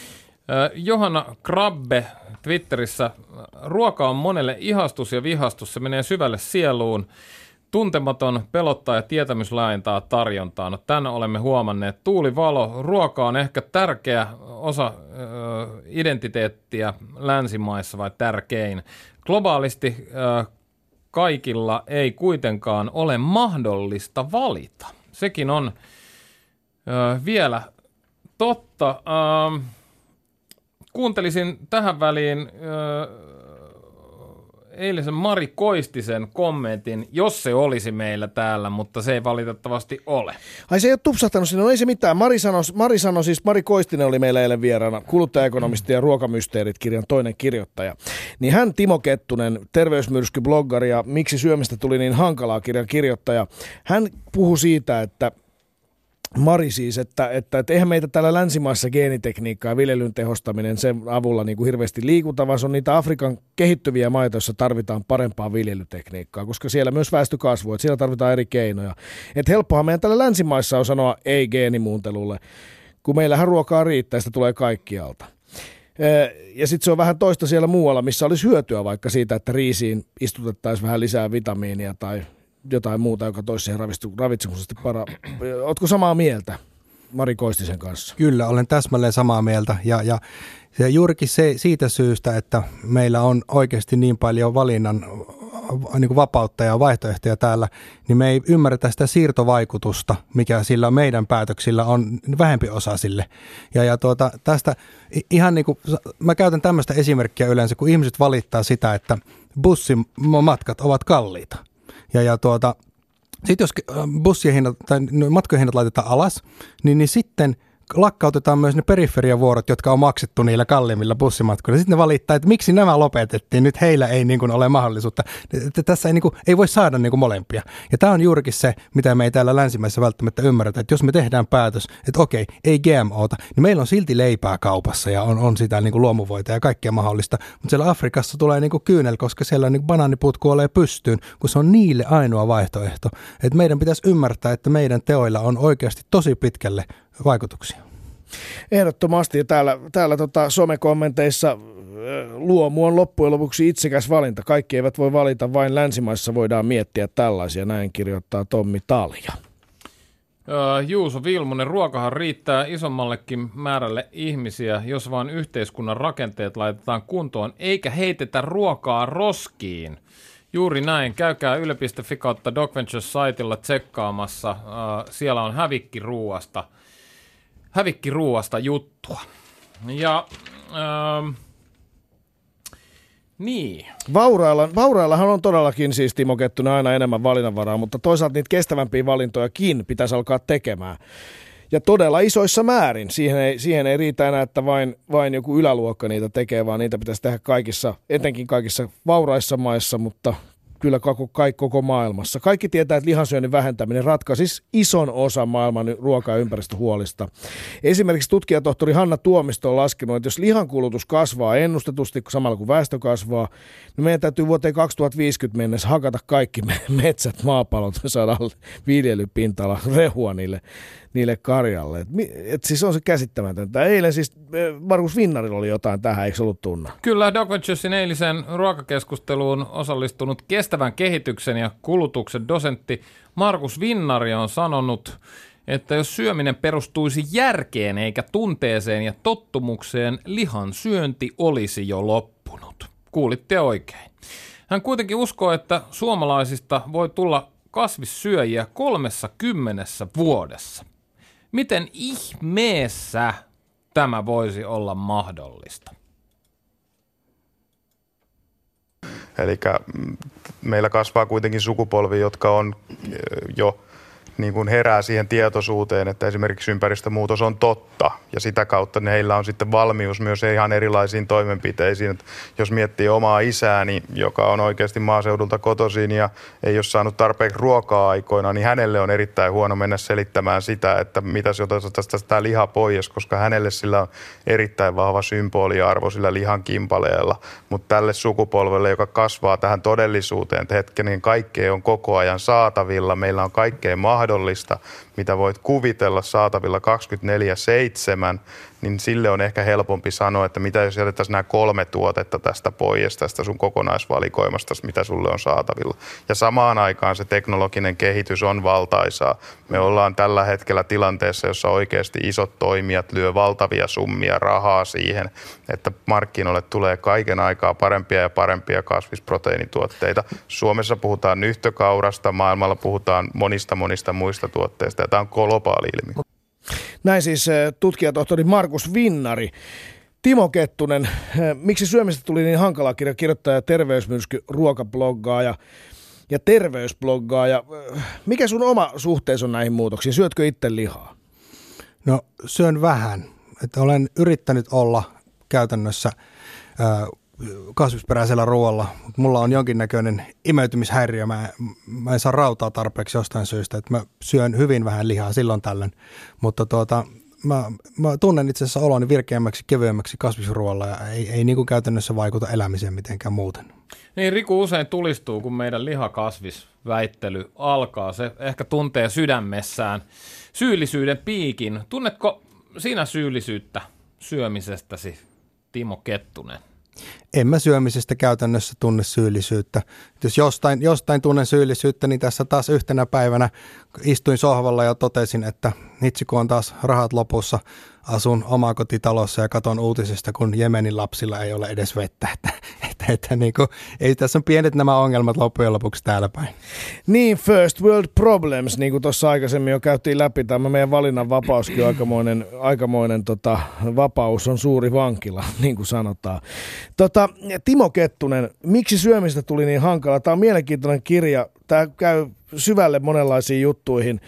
Johanna Krabbe Twitterissä, ruoka on monelle ihastus ja vihastus, se menee syvälle sieluun. Tuntematon pelottaa ja tietämys laajentaa tarjontaa. No tänne olemme huomanneet. Tuuli, valo, ruoka on ehkä tärkeä osa ö, identiteettiä länsimaissa vai tärkein. Globaalisti ö, kaikilla ei kuitenkaan ole mahdollista valita. Sekin on ö, vielä totta. Ö, kuuntelisin tähän väliin ö, eilisen Mari Koistisen kommentin, jos se olisi meillä täällä, mutta se ei valitettavasti ole. Ai se ei ole tupsahtanut sinne, no ei se mitään. Mari sanoi, Mari sanoi siis, Mari Koistinen oli meillä eilen vieraana, kuluttajaekonomisti ja ruokamysteerit-kirjan toinen kirjoittaja. Niin hän Timo Kettunen, terveysmyrskybloggari ja Miksi syömistä tuli niin hankalaa kirjan kirjoittaja, hän puhui siitä, että Mari siis, että, että, että eihän meitä täällä länsimaissa geenitekniikkaa ja viljelyn tehostaminen sen avulla niin kuin hirveästi liikuta, vaan se on niitä Afrikan kehittyviä maita, joissa tarvitaan parempaa viljelytekniikkaa, koska siellä myös väestö kasvuu, että siellä tarvitaan eri keinoja. Että helppohan meidän täällä länsimaissa on sanoa ei geenimuuntelulle, kun meillähän ruokaa riittää, sitä tulee kaikkialta. Ja sitten se on vähän toista siellä muualla, missä olisi hyötyä vaikka siitä, että riisiin istutettaisiin vähän lisää vitamiinia tai jotain muuta, joka toisi siihen ravitsemuksesti para. Oletko samaa mieltä Mari Koistisen kanssa? Kyllä, olen täsmälleen samaa mieltä ja, ja se juurikin se, siitä syystä, että meillä on oikeasti niin paljon valinnan niin kuin vapautta ja vaihtoehtoja täällä, niin me ei ymmärretä sitä siirtovaikutusta, mikä sillä meidän päätöksillä on vähempi osa sille. Ja, ja tuota, tästä ihan niin kuin, mä käytän tämmöistä esimerkkiä yleensä, kun ihmiset valittaa sitä, että bussimatkat ovat kalliita – ja, ja tuota, sitten jos äh, bussien hinnat tai matkojen hinnat laitetaan alas, niin, niin sitten – lakkautetaan myös ne periferiavuorot, jotka on maksettu niillä kalliimmilla bussimatkoilla. Sitten ne valittaa, että miksi nämä lopetettiin, nyt heillä ei niin kuin ole mahdollisuutta. Tässä ei, niin kuin, ei voi saada niin kuin molempia. Ja tämä on juurikin se, mitä me ei täällä länsimässä välttämättä ymmärretä, että jos me tehdään päätös, että okei, ei GMOta, niin meillä on silti leipää kaupassa ja on, on sitä niin luomuvoita ja kaikkea mahdollista. Mutta siellä Afrikassa tulee niin kuin kyynel, koska siellä niin banaaniput kuolee pystyyn, kun se on niille ainoa vaihtoehto. Että meidän pitäisi ymmärtää, että meidän teoilla on oikeasti tosi pitkälle vaikutuksia. Ehdottomasti. Täällä, täällä tota somekommenteissa luomu on loppujen lopuksi itsekäs valinta. Kaikki eivät voi valita, vain länsimaissa voidaan miettiä tällaisia. Näin kirjoittaa Tommi Talja. Juuso Vilmunen, ruokahan riittää isommallekin määrälle ihmisiä, jos vain yhteiskunnan rakenteet laitetaan kuntoon, eikä heitetä ruokaa roskiin. Juuri näin. Käykää yle.fi kautta DocVentures-saitilla tsekkaamassa. siellä on hävikki ruuasta, hävikki ruuasta juttua. Ja... Äh, niin. Vaurailla, vauraillahan on todellakin siis Timo Kettunen aina enemmän valinnanvaraa, mutta toisaalta niitä kestävämpiä valintojakin pitäisi alkaa tekemään. Ja todella isoissa määrin. Siihen ei, siihen ei riitä enää, että vain, vain joku yläluokka niitä tekee, vaan niitä pitäisi tehdä kaikissa, etenkin kaikissa vauraissa maissa, mutta kyllä koko, kaikki koko maailmassa. Kaikki tietää, että lihansyönnin vähentäminen ratkaisisi ison osan maailman ruoka- ja ympäristöhuolista. Esimerkiksi tutkijatohtori Hanna Tuomisto on laskenut, että jos lihankulutus kasvaa ennustetusti samalla kuin väestö kasvaa, niin meidän täytyy vuoteen 2050 mennessä hakata kaikki metsät, maapalot, me saadaan viljelypinta rehua niille niille karjalle. Et, et siis on se käsittämätöntä. Eilen siis eh, Markus Vinnarilla oli jotain tähän, eikö ollut tunna? Kyllä, Doc Venturesin eilisen ruokakeskusteluun osallistunut kestävän kehityksen ja kulutuksen dosentti Markus Vinnari on sanonut, että jos syöminen perustuisi järkeen eikä tunteeseen ja tottumukseen, lihan syönti olisi jo loppunut. Kuulitte oikein. Hän kuitenkin uskoo, että suomalaisista voi tulla kasvissyöjiä kolmessa kymmenessä vuodessa. Miten ihmeessä tämä voisi olla mahdollista? Eli mm, meillä kasvaa kuitenkin sukupolvi, jotka on jo niin kuin herää siihen tietoisuuteen, että esimerkiksi ympäristömuutos on totta ja sitä kautta heillä on sitten valmius myös ihan erilaisiin toimenpiteisiin. Että jos miettii omaa isääni, joka on oikeasti maaseudulta kotoisin ja ei ole saanut tarpeeksi ruokaa aikoina, niin hänelle on erittäin huono mennä selittämään sitä, että mitä jos otetaan tämä liha pois, koska hänelle sillä on erittäin vahva symboliarvo sillä lihan kimpaleella. Mutta tälle sukupolvelle, joka kasvaa tähän todellisuuteen, että hetkinen kaikkea on koko ajan saatavilla, meillä on kaikkea mahdollista, mahdollista, mitä voit kuvitella saatavilla 24-7, niin sille on ehkä helpompi sanoa, että mitä jos jätettäisiin nämä kolme tuotetta tästä pois, tästä sun kokonaisvalikoimasta, mitä sulle on saatavilla. Ja samaan aikaan se teknologinen kehitys on valtaisaa. Me ollaan tällä hetkellä tilanteessa, jossa oikeasti isot toimijat lyö valtavia summia rahaa siihen, että markkinoille tulee kaiken aikaa parempia ja parempia kasvisproteiinituotteita. Suomessa puhutaan nyhtökaurasta, maailmalla puhutaan monista monista muista tuotteista ja tämä on globaali ilmiö. Näin siis eh, tutkijatohtori Markus Vinnari. Timo Kettunen, eh, miksi syömistä tuli niin hankala kirja kirjoittaja terveysmyrsky, ruokabloggaaja ja terveysbloggaaja. Eh, mikä sun oma suhteesi on näihin muutoksiin? Syötkö itse lihaa? No syön vähän. Että olen yrittänyt olla käytännössä kasvisperäisellä ruoalla. Mulla on jonkinnäköinen imeytymishäiriö. Mä, mä en saa rautaa tarpeeksi jostain syystä. Että mä syön hyvin vähän lihaa silloin tällöin. Mutta tuota, mä, mä tunnen itse asiassa oloni virkeämmäksi, kevyemmäksi kasvisruoalla ja ei, ei niin kuin käytännössä vaikuta elämiseen mitenkään muuten. Niin, Riku usein tulistuu, kun meidän lihakasvisväittely alkaa. Se ehkä tuntee sydämessään syyllisyyden piikin. Tunnetko sinä syyllisyyttä syömisestäsi, Timo Kettunen? En mä syömisestä käytännössä tunne syyllisyyttä. Jos jostain, jostain tunnen syyllisyyttä, niin tässä taas yhtenä päivänä istuin sohvalla ja totesin, että hitsi kun on taas rahat lopussa, asun omakotitalossa ja katon uutisista, kun Jemenin lapsilla ei ole edes vettä. Että, että, että niin kuin, ei tässä on pienet nämä ongelmat loppujen lopuksi täällä päin. Niin, first world problems, niin kuin tuossa aikaisemmin jo käytiin läpi, tämä meidän valinnan vapauskin on aikamoinen, aikamoinen tota, vapaus on suuri vankila, niin kuin sanotaan. Tota, Timo Kettunen, miksi syömistä tuli niin hankala? Tämä on mielenkiintoinen kirja, tämä käy syvälle monenlaisiin juttuihin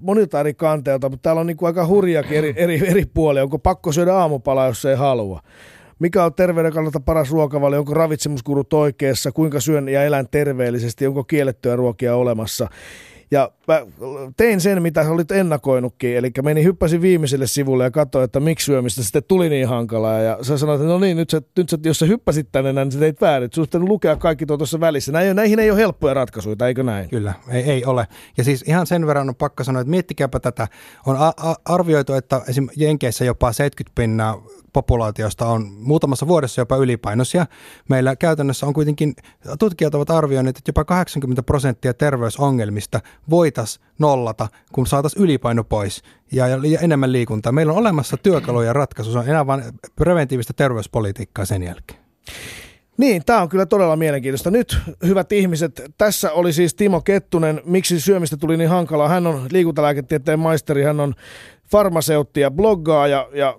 monilta eri kanteilta, mutta täällä on niin kuin aika hurjakin eri, eri, eri puolia. Onko pakko syödä aamupala, jos ei halua? Mikä on terveyden kannalta paras ruokavalio? Onko ravitsemuskurut oikeassa? Kuinka syön ja elän terveellisesti? Onko kiellettyä ruokia olemassa? Ja mä tein sen, mitä olit ennakoinutkin, eli menin hyppäsin viimeiselle sivulle ja katsoin, että miksi syömistä sitten tuli niin hankalaa. Ja sä sanoit, että no niin, nyt, sä, nyt sä, jos sä hyppäsit tänne, niin sä teit väärin. Sun lukea kaikki tuossa välissä. Näihin, näihin ei ole helppoja ratkaisuja, eikö näin? Kyllä, ei, ei ole. Ja siis ihan sen verran on pakka sanoa, että miettikääpä tätä. On a- a- arvioitu, että esim. Jenkeissä jopa 70 pinnaa populaatiosta on muutamassa vuodessa jopa ylipainoisia. Meillä käytännössä on kuitenkin, tutkijat ovat arvioineet, että jopa 80 prosenttia terveysongelmista voitaisiin nollata, kun saataisiin ylipaino pois ja, ja, enemmän liikuntaa. Meillä on olemassa työkaluja ratkaisu, se on enää vain preventiivistä terveyspolitiikkaa sen jälkeen. Niin, tämä on kyllä todella mielenkiintoista. Nyt, hyvät ihmiset, tässä oli siis Timo Kettunen. Miksi syömistä tuli niin hankalaa? Hän on liikuntalääketieteen maisteri, hän on farmaseutti ja bloggaa ja, ja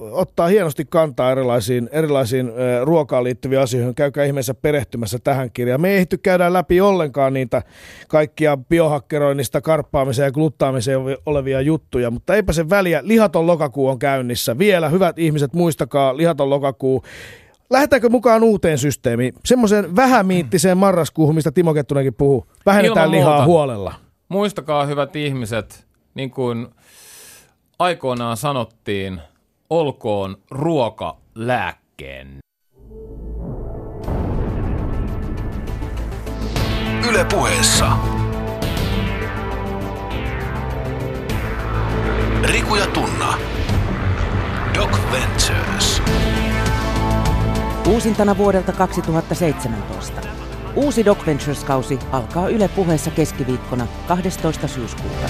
ottaa hienosti kantaa erilaisiin, erilaisiin ruokaan liittyviin asioihin. Käykää ihmeessä perehtymässä tähän kirjaan. Me ei ehty käydä läpi ollenkaan niitä kaikkia biohakkeroinnista, karppaamiseen ja gluttaamiseen olevia juttuja, mutta eipä se väliä. Lihaton lokakuu on käynnissä. Vielä, hyvät ihmiset, muistakaa lihaton lokakuu. Lähdetäänkö mukaan uuteen systeemiin? Semmoiseen vähämiittiseen marraskuuhun, mistä Timo Kettunenkin puhuu. Vähennetään Ilman lihaa muuta. huolella. Muistakaa, hyvät ihmiset, niin kuin aikoinaan sanottiin, olkoon ruoka lääkkeen. Yle puheessa. Riku ja Tunna. Doc Ventures. Uusintana vuodelta 2017. Uusi Doc Ventures-kausi alkaa Yle puheessa keskiviikkona 12. syyskuuta.